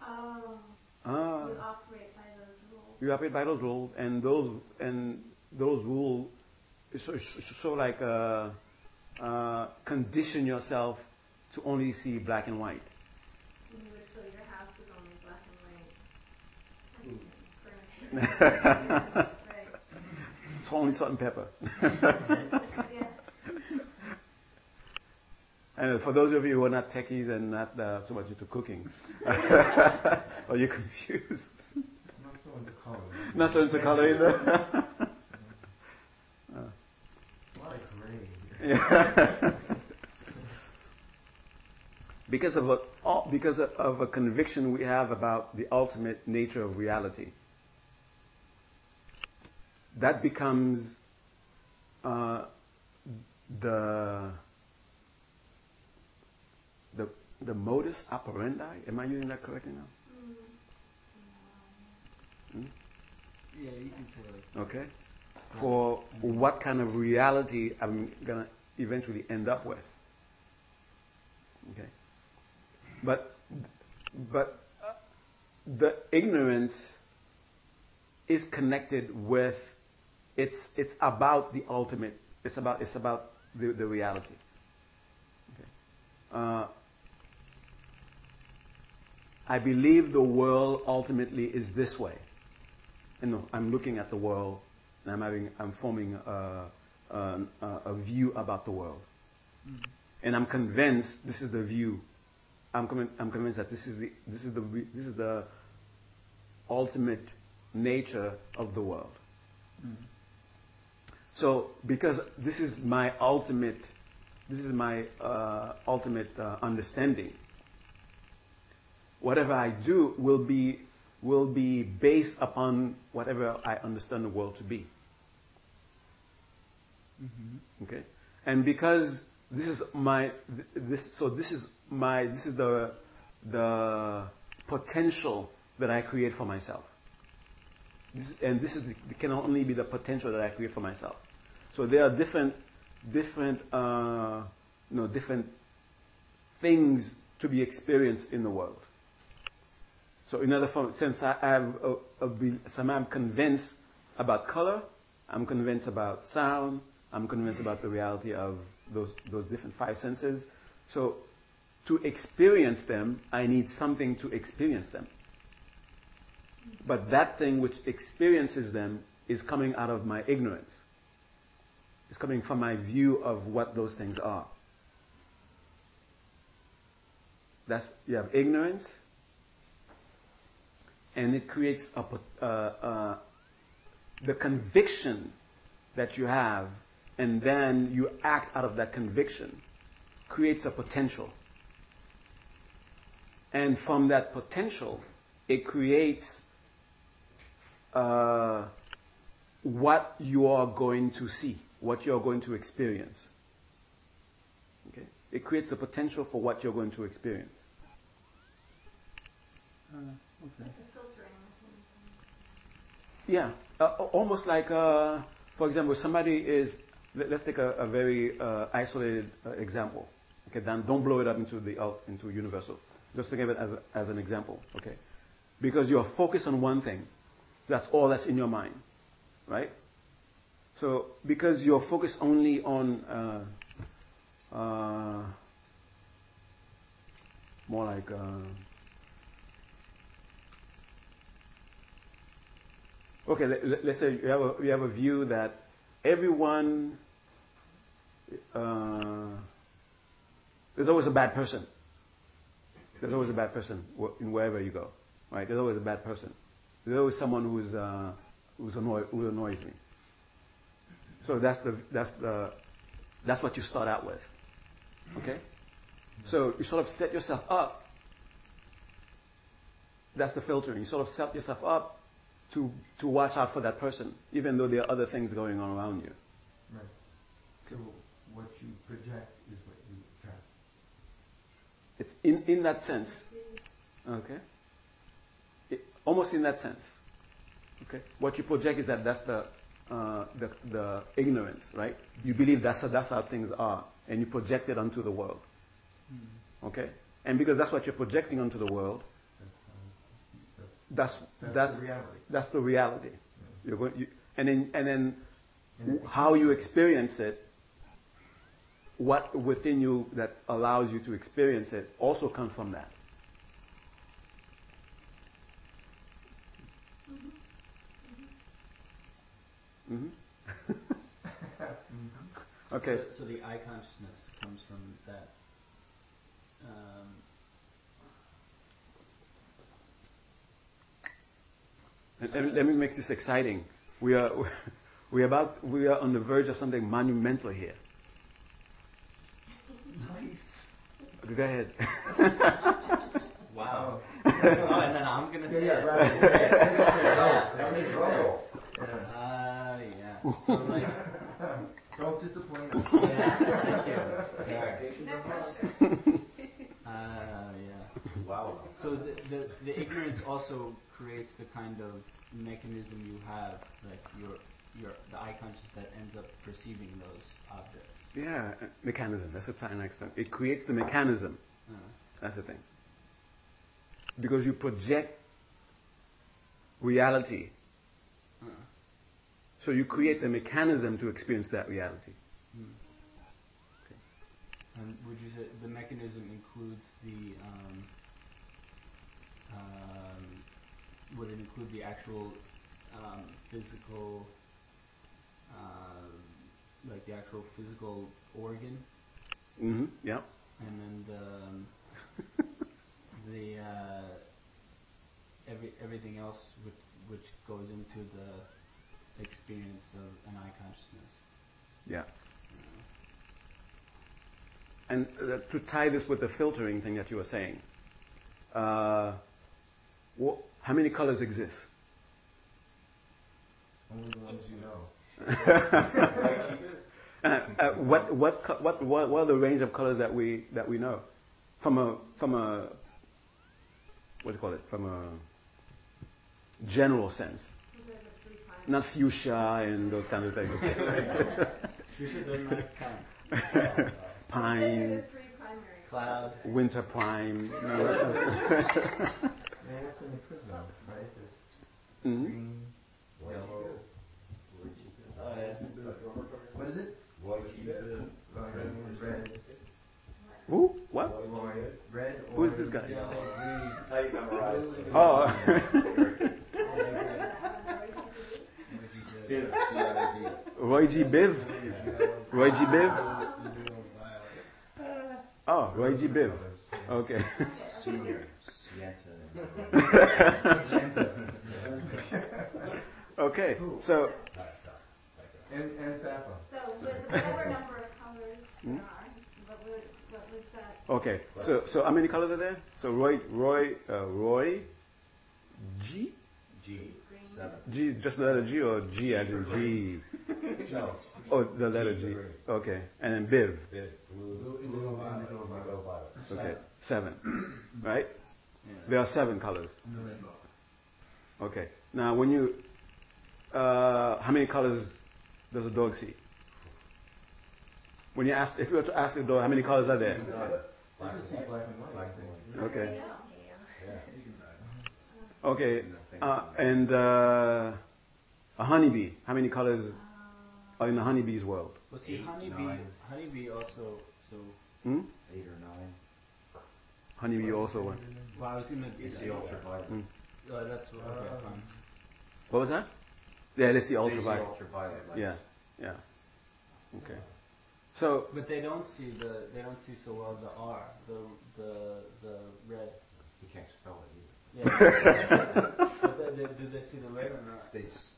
Oh. Uh, you operate by those rules. You operate by those rules, and those and those rules so, so like uh, uh, condition yourself to only see black and white you would fill your house with only black and white furniture. It's only salt and pepper. And for those of you who are not techies and not uh, so much into cooking, are you confused? Not so into color. Not so into color either. uh. A lot of gray. Yeah because of a, because of a conviction we have about the ultimate nature of reality. That becomes uh, the, the modus operandi. Am I using that correctly now? Hmm? Yeah, you can say Okay. For what kind of reality I'm gonna eventually end up with. Okay. But, but uh, the ignorance is connected with, it's, it's about the ultimate. It's about, it's about the, the reality. Okay. Uh, I believe the world ultimately is this way. Know, I'm looking at the world and I'm having, I'm forming a, a, a view about the world. Mm-hmm. And I'm convinced this is the view I'm, I'm convinced that this is the this is the this is the ultimate nature of the world. Mm. So because this is my ultimate this is my uh, ultimate uh, understanding. Whatever I do will be will be based upon whatever I understand the world to be. Mm-hmm. Okay? And because this is my this so this is my this is the the potential that I create for myself. This, and this is can only be the potential that I create for myself. So there are different different uh, you know different things to be experienced in the world. So in other sense, I have a, a, some I'm convinced about color. I'm convinced about sound. I'm convinced about the reality of those those different five senses. So to experience them, I need something to experience them. But that thing which experiences them is coming out of my ignorance. It's coming from my view of what those things are. That's you have ignorance, and it creates a, uh, uh, the conviction that you have, and then you act out of that conviction, creates a potential. And from that potential, it creates uh, what you are going to see, what you are going to experience. Okay? It creates the potential for what you're going to experience. Uh, okay. Yeah, uh, almost like, uh, for example, somebody is. Let, us take a, a very uh, isolated uh, example. Okay, then don't blow it up into the into universal. Just think of it as, a, as an example, okay? Because you are focused on one thing. That's all that's in your mind, right? So, because you're focused only on uh, uh, more like okay, let, us say you have a you have a view that everyone uh, there's always a bad person. There's always a bad person in wherever you go, right? There's always a bad person. There's always someone who's uh, who's annoy, who annoys me. So that's the that's the that's what you start out with. Okay? So you sort of set yourself up. That's the filtering. You sort of set yourself up to to watch out for that person, even though there are other things going on around you. Right. So what you project is what you attract. It's in, in that sense. Okay? It, almost in that sense. Okay? What you project is that that's the, uh, the, the ignorance, right? You believe that's, that's how things are, and you project it onto the world. Mm-hmm. Okay? And because that's what you're projecting onto the world, that's, that's, that's, the reality. That's the reality. Yeah. You're going, you, and then, and then and how you experience it what within you that allows you to experience it also comes from that. Mm-hmm. mm-hmm. okay. So, so, the eye consciousness comes from that. Um, let, let me make this exciting. We are we are about we are on the verge of something monumental here. Nice. Go ahead. wow. oh, and then I'm gonna say yeah, it. Right. Uh, yeah. So like, don't disappoint us. Yeah, thank you. Expectations are high. Uh, yeah. Wow. So the, the the ignorance also creates the kind of mechanism you have, like your your the eye conscious that ends up perceiving those objects. Yeah, mechanism. That's the time next time. It creates the mechanism. Uh-huh. That's the thing. Because you project reality. Uh-huh. So you create the mechanism to experience that reality. Hmm. Okay. And would you say the mechanism includes the um, um, would it include the actual um, physical uh, like the actual physical organ. Mm-hmm. Yeah. And then the um, the uh, every everything else which which goes into the experience of an eye consciousness. Yeah. And uh, to tie this with the filtering thing that you were saying, uh, How many colors exist? Only the ones you know. uh, uh, what, what, what, what, what are the range of colors that we, that we know? From a, from a, what do you call it? From a general sense. Not fuchsia and those kind of things. fuchsia doesn't have Pine. Cloud. Winter prime. Yeah, what's in the prism, right? There's mm-hmm. green, yellow. Oh, yeah. What is it? Red. Who? What? Red. Who's this guy? Yellow, green. How you memorize it? Oh. Roy G. Biv? Roy G. Biv? Oh, Roy G. Biv. Okay. Senior, okay, so. And, and saffron. So with whatever number of colors there are, what was, what was that? Okay, so so how many colors are there? So Roy Roy uh, Roy G G. Seven. G just the letter G or G as in G? No. Oh, the letter G. Okay, and then Biv. Bid, blue, Blue, indigo, violet. violet. Okay, seven. Right? Yeah. There are seven colors. And the rainbow. Okay. Now, when you, uh, how many colors does a dog see? When you ask, if you were to ask a dog, how many colors are there? I just see black and white. Black and white. Okay. Yeah. Okay. Uh, and uh, a honeybee, how many colors are in the honeybee's world? Well, see, honeybee, honeybee also. So, Hmm? Eight or nine. Honeybee also one. well, I was gonna. It's the ultraviolet. Hmm. Oh, that's what. Okay, Uh, fine. What was that? Yeah, it's the see They see ultraviolet. ultraviolet lights. Yeah, yeah. Okay. So, But they don't see the. They don't see so well the R, the the the red. You can't spell it either. Yeah. but they, they, do they see the red or not? They, s-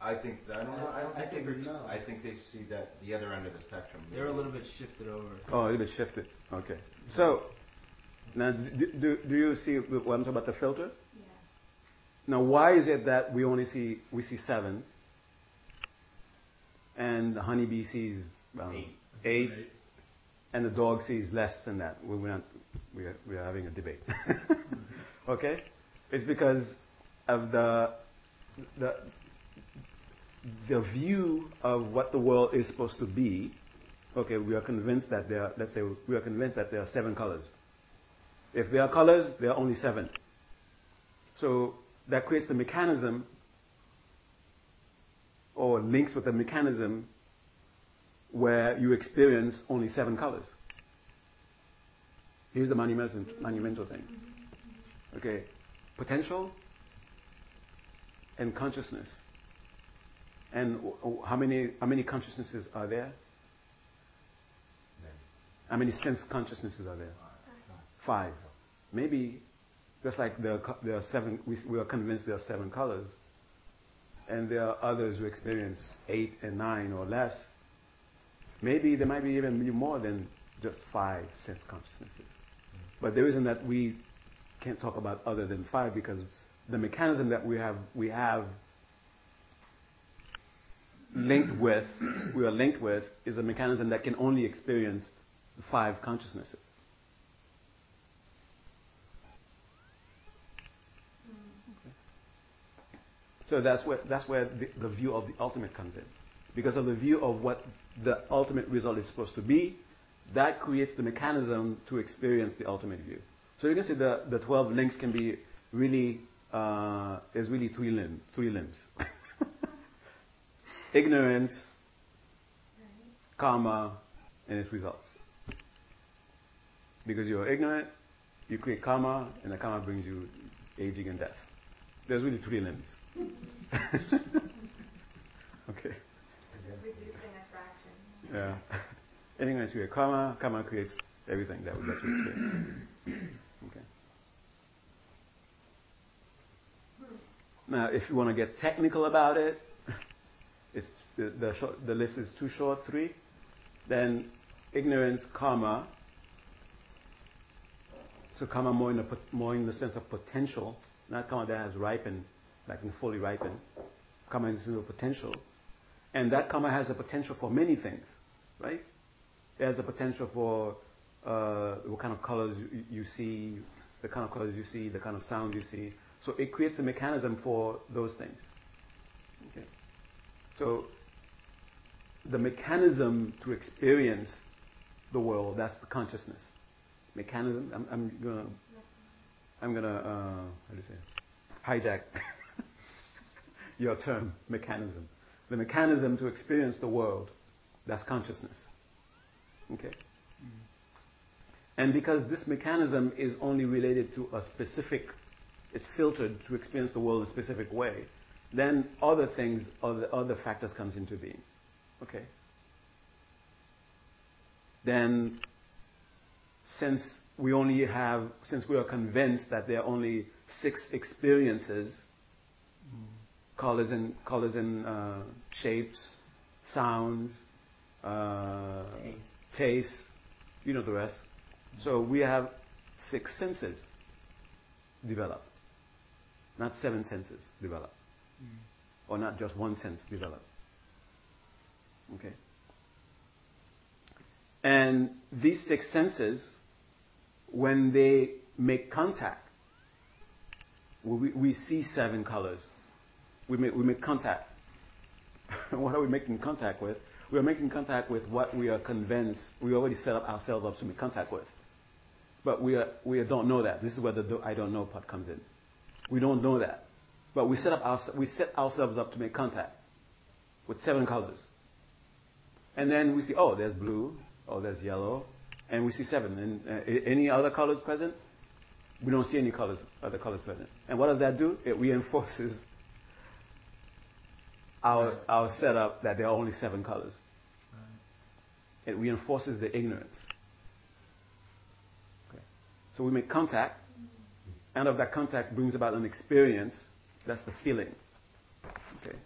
I think, I don't know, I don't I think think they're, know. I think they see that, the other end of the spectrum. They're a little bit shifted over. oh, a little bit shifted. Okay. So, now, do, do, do you see what I'm talking about the filter? Yeah. Now, why is it that we only see we see seven, and the honeybee sees um, Eight. eight, and the dog sees less than that? We- We're not, we are, we are having a debate. okay, it's because of the the the view of what the world is supposed to be. Okay, we are convinced that there. Are, let's say we are convinced that there are seven colors. If there are colors, there are only seven. So that creates the mechanism or links with the mechanism where you experience only seven colors. Here's the monumental, monumental thing. Okay, potential and consciousness. And how many how many consciousnesses are there? How many sense consciousnesses are there? Five. Maybe just like there are, there are seven, we, we are convinced there are seven colors, and there are others who experience eight and nine or less. Maybe there might be even more than just five sense consciousnesses. But the reason that we can't talk about other than five because the mechanism that we have we have linked with we are linked with is a mechanism that can only experience five consciousnesses. So that's where, that's where the, the view of the ultimate comes in. Because of the view of what the ultimate result is supposed to be, that creates the mechanism to experience the ultimate view. So you can see the, the 12 links can be really, uh, there's really three, limb, three limbs. Ignorance, karma, and its results. Because you're ignorant, you create karma, and the karma brings you aging and death. There's really three limbs. okay. Yeah. Ignorance creates karma, karma creates everything that we get to experience. Okay. Now, if you want to get technical about it, it's the, the, short, the list is too short, three. Then ignorance, karma. So karma more in the more in the sense of potential, Not karma that has ripened, like in fully ripened. Karma is a potential. And that karma has a potential for many things, right? It has a potential for uh, what kind of colors you, you see, the kind of colors you see, the kind of sound you see. So it creates a mechanism for those things. Okay. So the mechanism to experience the world, that's the consciousness. Mechanism, I'm, I'm gonna, I'm gonna, uh, how do you say, hijack your term, mechanism. The mechanism to experience the world, that's consciousness. Okay? Mm-hmm. And because this mechanism is only related to a specific, it's filtered to experience the world in a specific way, then other things, other, other factors comes into being. Okay? Then, since we only have, since we are convinced that there are only six experiences, mm. Colors and colors and uh, shapes, sounds, uh, taste. taste, you know the rest. Mm. So we have six senses develop, not seven senses develop, mm. or not just one sense develop. Okay. And these six senses, when they make contact, we, we see seven colors. We make, we make contact. what are we making contact with? We are making contact with what we are convinced, we already set up ourselves up to make contact with. But we, are, we don't know that. This is where the I don't know part comes in. We don't know that. But we set, up our, we set ourselves up to make contact with seven colors. And then we see, oh, there's blue, oh, there's yellow, and we see seven. And uh, any other colors present? We don't see any colors, other colors present. And what does that do? It reinforces our, our setup that there are only seven colors. Right. It reinforces the ignorance. Okay. So we make contact, and of that contact brings about an experience. That's the feeling. Okay.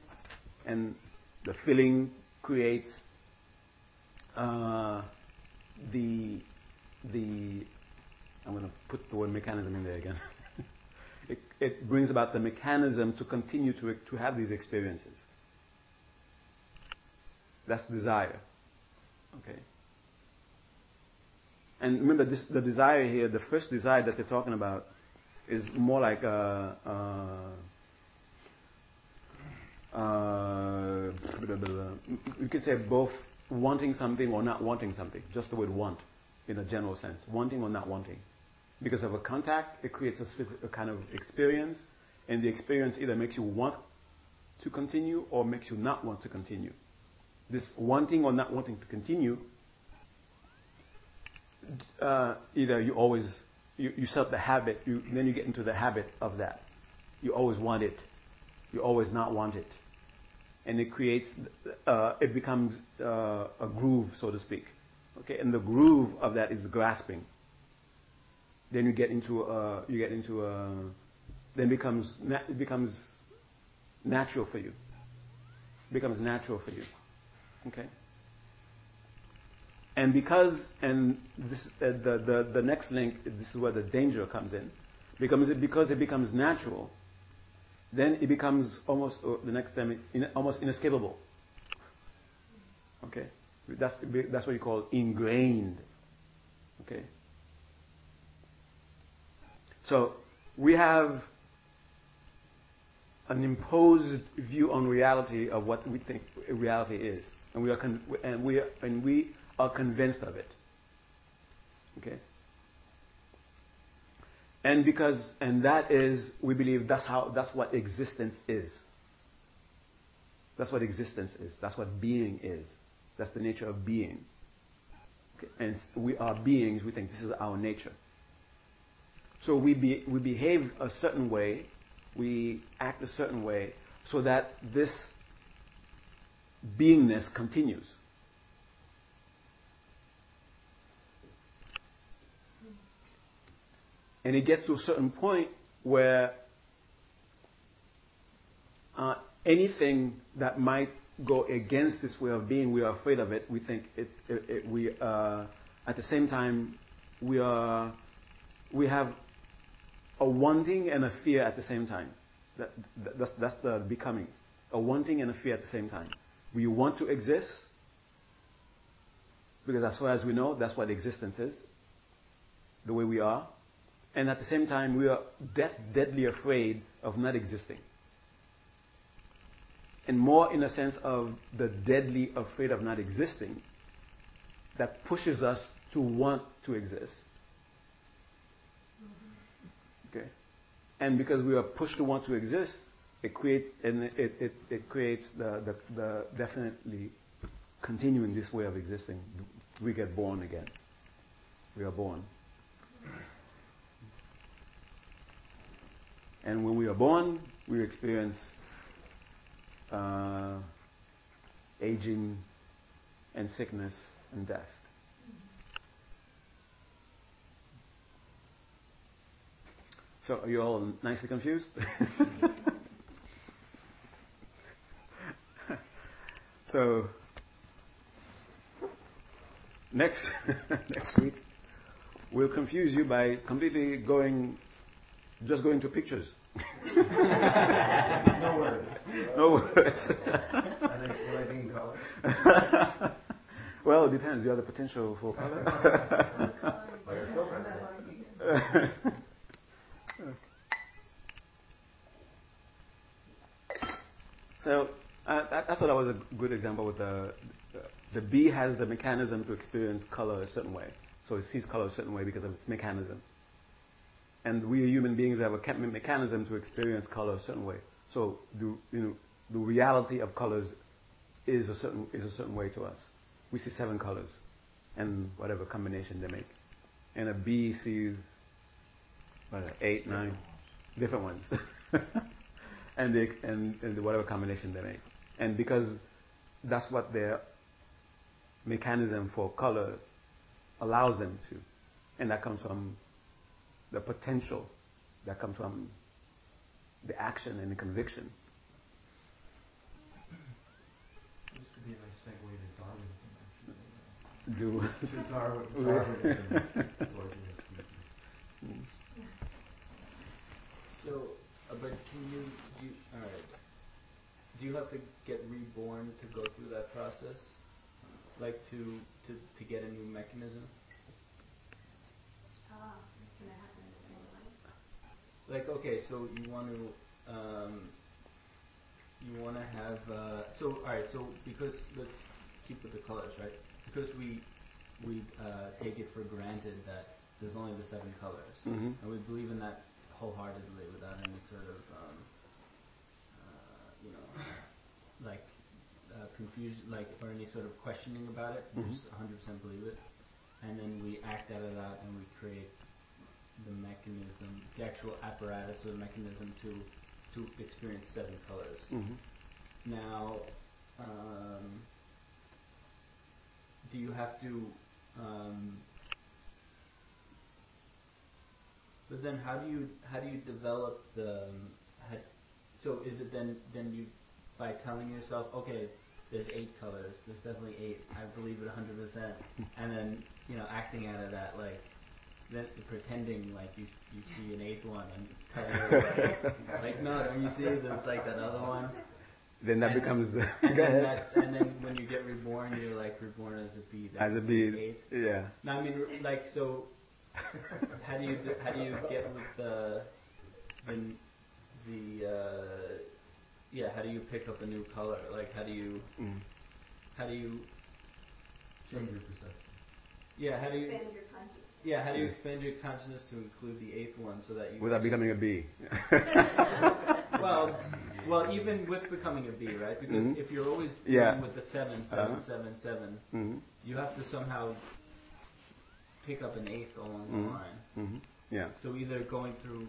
And the feeling creates uh, the the I'm going to put the word mechanism in there again. it, it, brings about the mechanism to continue to, to have these experiences. That's desire. Okay. And remember, this, the desire here, the first desire that they're talking about, is more like a, a, a you could say both wanting something or not wanting something. Just the word want in a general sense. Wanting or not wanting. Because of a contact, it creates a, a kind of experience, and the experience either makes you want to continue or makes you not want to continue. This wanting or not wanting to continue, uh, either you always you, you set the habit, you, then you get into the habit of that. You always want it, you always not want it and it creates, uh, it becomes uh, a groove, so to speak. Okay, and the groove of that is grasping. Then you get into, a, you get into, a, then becomes it becomes natural for you. It becomes natural for you. Okay. And because, and this, uh, the, the, the next link, this is where the danger comes in. Because it, because it becomes natural, then it becomes almost uh, the next time in, almost inescapable. Okay, that's that's what you call ingrained. Okay. So we have an imposed view on reality of what we think reality is, and we are con- and we are, and we are convinced of it. Okay. And because, and that is, we believe that's how, that's what existence is. That's what existence is. That's what being is. That's the nature of being. Okay. And we are beings, we think this is our nature. So we, be, we behave a certain way, we act a certain way, so that this beingness continues. And it gets to a certain point where uh, anything that might go against this way of being, we are afraid of it. We think it, it, it we, uh, at the same time, we are, we have a wanting and a fear at the same time. That, that, that's, that's the becoming. A wanting and a fear at the same time. We want to exist because as far as we know, that's what existence is, the way we are. And at the same time, we are death, deadly afraid of not existing. And more in a sense of the deadly afraid of not existing that pushes us to want to exist. Mm-hmm. Okay? And because we are pushed to want to exist, it creates the definitely continuing this way of existing. We get born again. We are born. And when we are born, we experience uh, aging and sickness and death. So, are you all nicely confused? so, next next week, we'll confuse you by completely going, just going to pictures. no words. No words. I think, will I color? well, it depends. You have the potential for color. By your filter. so I, thought that was a good example with the, the, the bee has the mechanism to experience color a certain way. So it sees color a certain way because of its mechanism. And we human beings have a mechanism to experience color a certain way. So the, you know, the reality of colors is a certain is a certain way to us. We see seven colors, and whatever combination they make. And a bee sees what, eight, nine different ones, and they and, and whatever combination they make. And because that's what their mechanism for color allows them to, and that comes from the potential that comes from the action and the conviction. This could be a nice segue to Darwinism. Do Darwin, Darwinism. so, uh, but can you, do you, all right, do you have to get reborn to go through that process? Like to, to, to get a new mechanism? Ah, it's going to happen the same way. Like, okay, so you want to, um, you want to have, uh, so, alright, so because, let's keep with the colors, right? Because we, we uh, take it for granted that there's only the seven colors. Mm-hmm. And we believe in that wholeheartedly without any sort of, um, uh, you know, like uh, confusion, like or any sort of questioning about it. We Mhm. just 100% believe it, and then we act out of that, and we create the mechanism, the actual apparatus or the mechanism to to experience seven colors. Mm-hmm. Now, um, do you have to? Um, but then, how do you how do you develop the? Um, how, so is it then then you by telling yourself, okay, there's eight colors, there's definitely eight, I believe it 100 percent, and then you know acting out of that like. Then pretending like you you see an eighth one and telling everybody, like no, don't you see there's like that other one, Then that and becomes. then, go and then ahead. that's, and then when you get reborn, you're like reborn as a bee. As a bee, yeah. No, I mean like so. how do you how do you get with the the the uh, yeah? How do you pick up a new color? Like how do you Mm. how do you Change your perception. yeah how do you Expand your consciousness. yeah how do you Yeah. expand your consciousness to include the eighth one so that you Without becoming a bee. well well even with becoming a bee right because Mhm. if you're always Yeah. dealing with the seven seven Uh-huh. seven seven hmm you have to somehow pick up an eighth along the Mhm. line. hmm Yeah. So either going through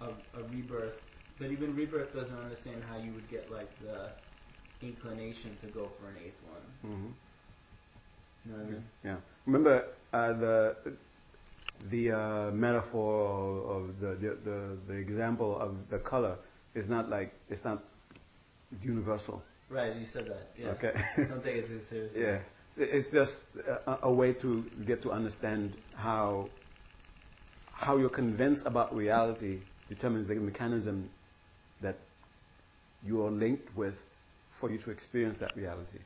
a, a rebirth, but even rebirth doesn't understand how you would get like the inclination to go for an eighth one. hmm You know what I mean? Yeah. Remember uh, the the uh, metaphor of the, the the the example of the color is not like it's not universal. Right, you said that. Yeah. Okay. Don't take it too seriously. Yeah. It's just a, a way to get to understand how how you're convinced about reality determines the mechanism you are linked with for you to experience that reality.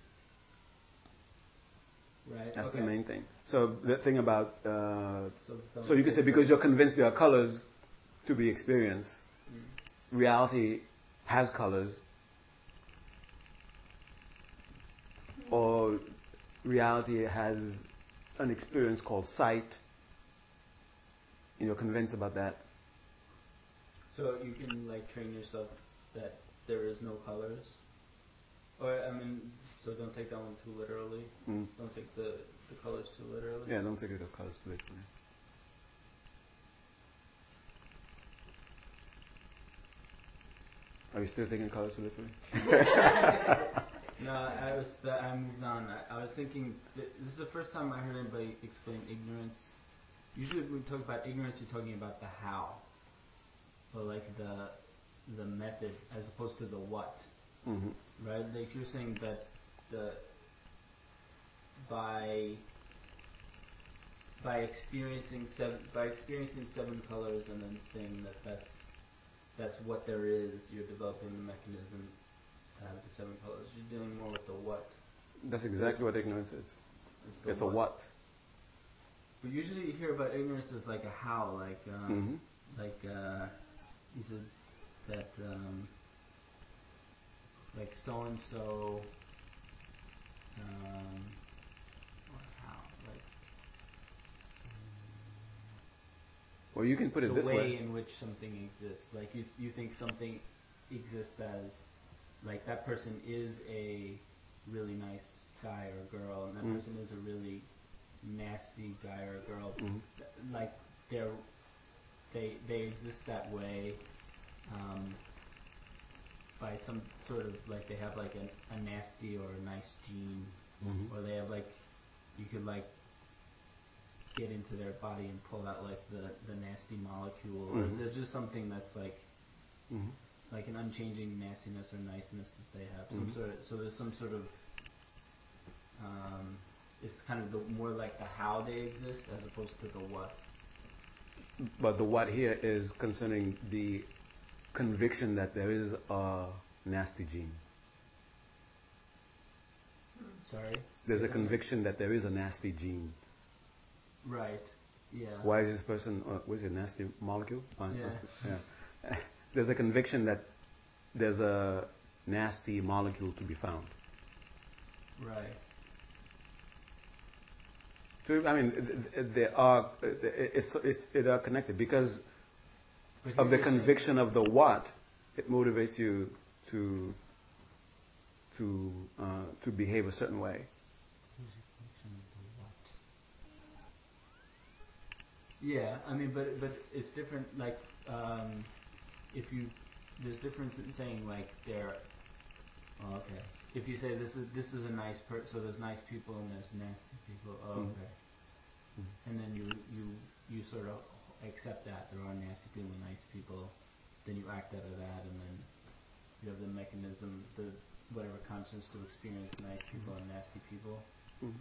Right. That's okay. the main thing. So the thing about uh, so, so you can say because you're convinced there are colors to be experienced, mm. reality has colors, or reality has an experience called sight, and you're convinced about that. So you can like train yourself that there is no colors, or I mean, so don't take that one too literally. Mm. Don't take the the colors too literally. Yeah, don't take the colors too literally. Are you still taking colors too literally? no, I was. I moved on. I, I was thinking. This is the first time I heard anybody explain ignorance. Usually, when we talk about ignorance, you're talking about the how, or like the the method, as opposed to the what. Mm-hmm. Right? Like you're saying that the by by experiencing seven by experiencing seven colors and then saying that that's that's what there is, you're developing the mechanism to have the seven colors. You're dealing more with the what. That's exactly what ignorance is. It's, it's a what. But usually you hear about ignorance as like a how, like um, mm-hmm. like uh, you said that um, like so and so um, or how like well you can put it the this way, way in which something exists like you you think something exists as like that person is a really nice guy or girl and that mm. person is a really nasty guy or girl mm. like they're they they exist that way um, by some sort of like they have like a, a nasty or a nice gene, mm-hmm. or they have like you could like get into their body and pull out like the the nasty molecule, mm-hmm. or there's just something that's like mm-hmm. like an unchanging nastiness or niceness that they have. Some Mm-hmm. sort of so there's some sort of um, it's kind of the more like the how they exist as opposed to the what. But the what here is concerning the conviction that there is a nasty gene. Sorry? There's a conviction that there is a nasty gene. Right. Yeah. Why is this person, uh, what is it, nasty molecule? Uh, Yeah. yeah. There's a conviction that there's a nasty molecule to be found. Right. So, I mean, they are, it's, it's, it are connected because of the conviction of the what, it motivates you to to uh, to behave a certain way. Yeah, I mean, but but it's different. Like, um, if you there's difference in saying like they're oh, okay. If you say this is this is a nice person, so there's nice people and there's nasty people. Oh, Mm. okay. Mm. And then you you you sort of accept that there are nasty people and nice people. Then you act out of that, and then you have the mechanism, the whatever conscience to experience nice people and nasty people. Mm.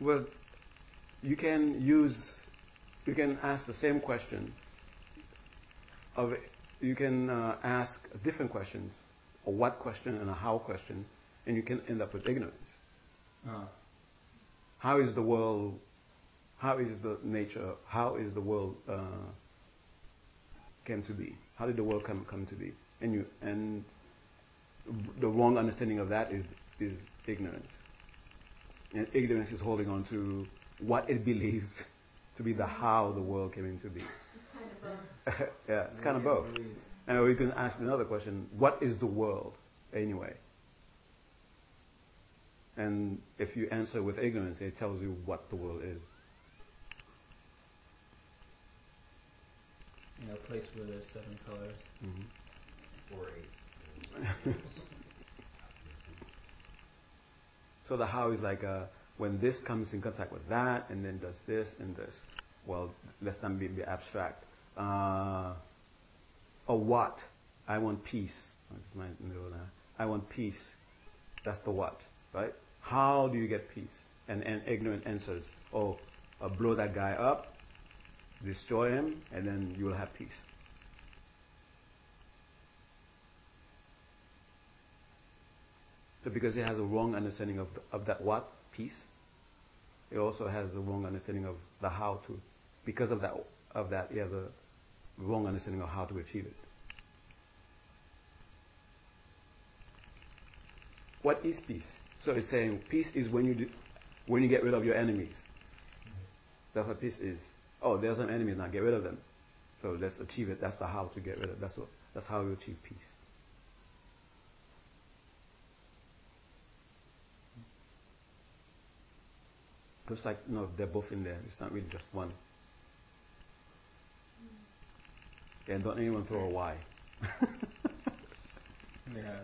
Well, you can use, you can ask the same question. Of you can uh, ask different questions, a what question and a how question, and you can end up with ignorance. Uh, How is the world? How is the nature? How is the world uh, came to be? How did the world come come to be? And you and the wrong understanding of that is is ignorance. And ignorance is holding on to what it believes to be the how the world came into be. Kind of both. yeah, it's kind of both. And we can ask another question: What is the world anyway? And if you answer with ignorance, it tells you what the world is. You know, a place where there's seven colors. Mm-hmm. Or eight. So the how is like uh, when this comes in contact with that, and then does this and this. Well, let's not be, be abstract. Uh, a what? I want peace. That's my middle. I want peace. That's the what, right? How do you get peace? And and ignorant answers. Oh, uh, blow that guy up, destroy him, and then you will have peace. So because he has a wrong understanding of, of that what? Peace. He also has a wrong understanding of the how to. Because of that, of that, he has a wrong understanding of how to achieve it. What is peace? So it's saying peace is when you do, when you get rid of your enemies. That's what peace is. Oh, there's some enemies now. Get rid of them. So let's achieve it. That's the how to get rid of. That's what. That's how you achieve peace. Looks like no, they're both in there. It's not really just one. And don't anyone throw a Y. yeah,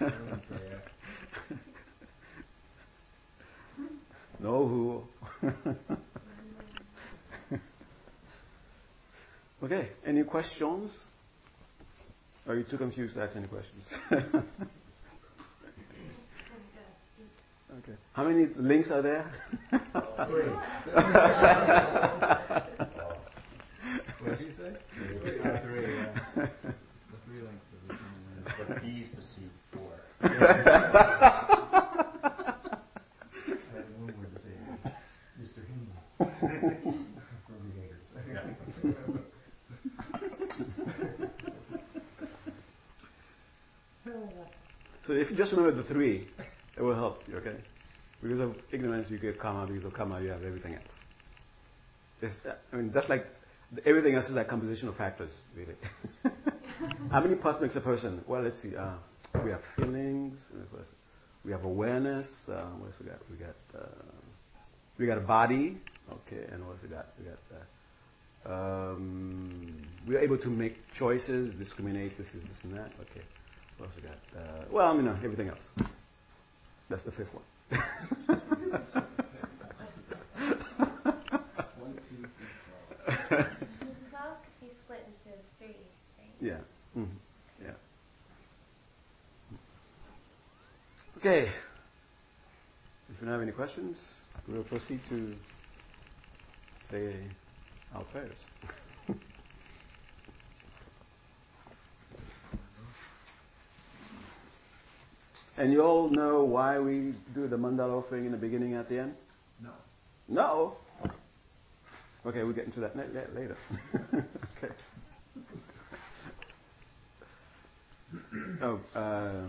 no. no who. okay, any questions? Are you too confused to ask any questions? okay. How many links are there? Three. what did you say? Three. Uh, three, yeah. The three links of the same The P's proceed four. I had one word to say, Mr. Hinman. From the Gators. So if you just remember the three, it will help you, okay? Because of ignorance, you get karma. Because of karma, you have everything else. It's, I mean, just like everything else is like composition of factors, really. How many parts makes a person? Well, let's see. Uh, we have feelings. We have awareness. Uh, what else we got? We got uh, we got a body. Okay, and what else we got? We got. Uh, um, we are able to make choices, discriminate. This is this and that. Okay. What else we got? Uh, well, I mean, everything else. That's the fifth. One, two, three, twelve. Twelve could be split into three, right? Yeah. Mhm. Yeah. Okay. If you don't have any questions, we will proceed to say our prayers. and you all know why we do the mandala offering in the beginning and at the end? No. No. Okay, we'll get into that la- la- later. okay. Oh, uh,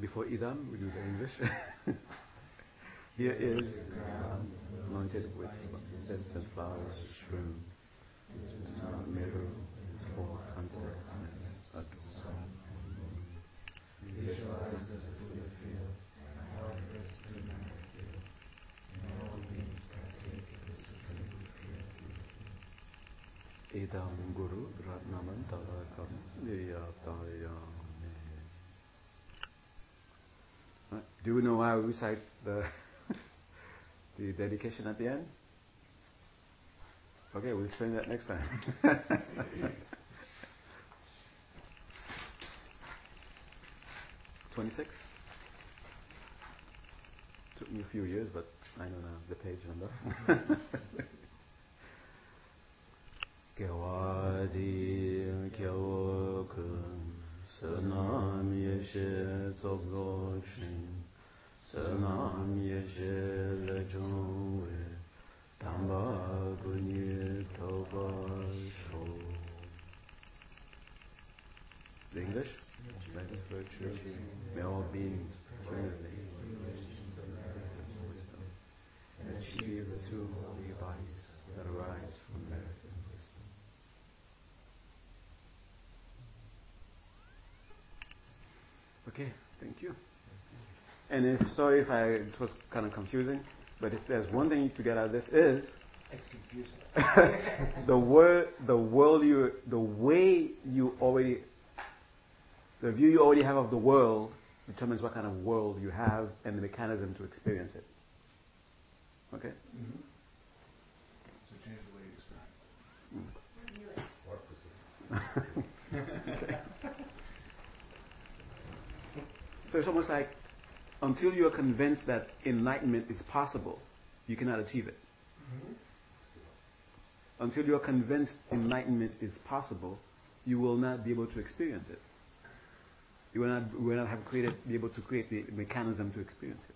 Before Idam, we do the English. Here is the anointed with incense and flowers strewn. Its middle is four continents adorned. Visualize us as we feel, and help us to feel. And all beings partake of the supreme purity. Idam Guru. Right. Uh, do you know why we recite the the dedication at the end? Okay, we'll explain that next time. Twenty-six. Took me a few years, but I know now the page number. gyawadi gyawakun sanam yeshe zogoshin sanam yeshe lechungwe tamba gunye toba sho The English? By this virtue, may all beings jointly achieve the two holy bodies that arise thank you. And if sorry if I this was kind of confusing, But if there's one thing to get out of this is Execution. the word, the world you, the way you already, the view you already have of the world determines what kind of world you have and the mechanism to experience it. Okay? Mm-hmm. So change the way you experience. Or perceive. okay. So it's almost like until you are convinced that enlightenment is possible, you cannot achieve it. Mm-hmm. Until you are convinced enlightenment is possible, you will not be able to experience it. You will not, will not have created, be able to create the mechanism to experience it.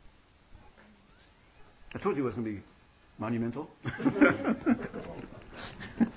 I told you it was going to be monumental.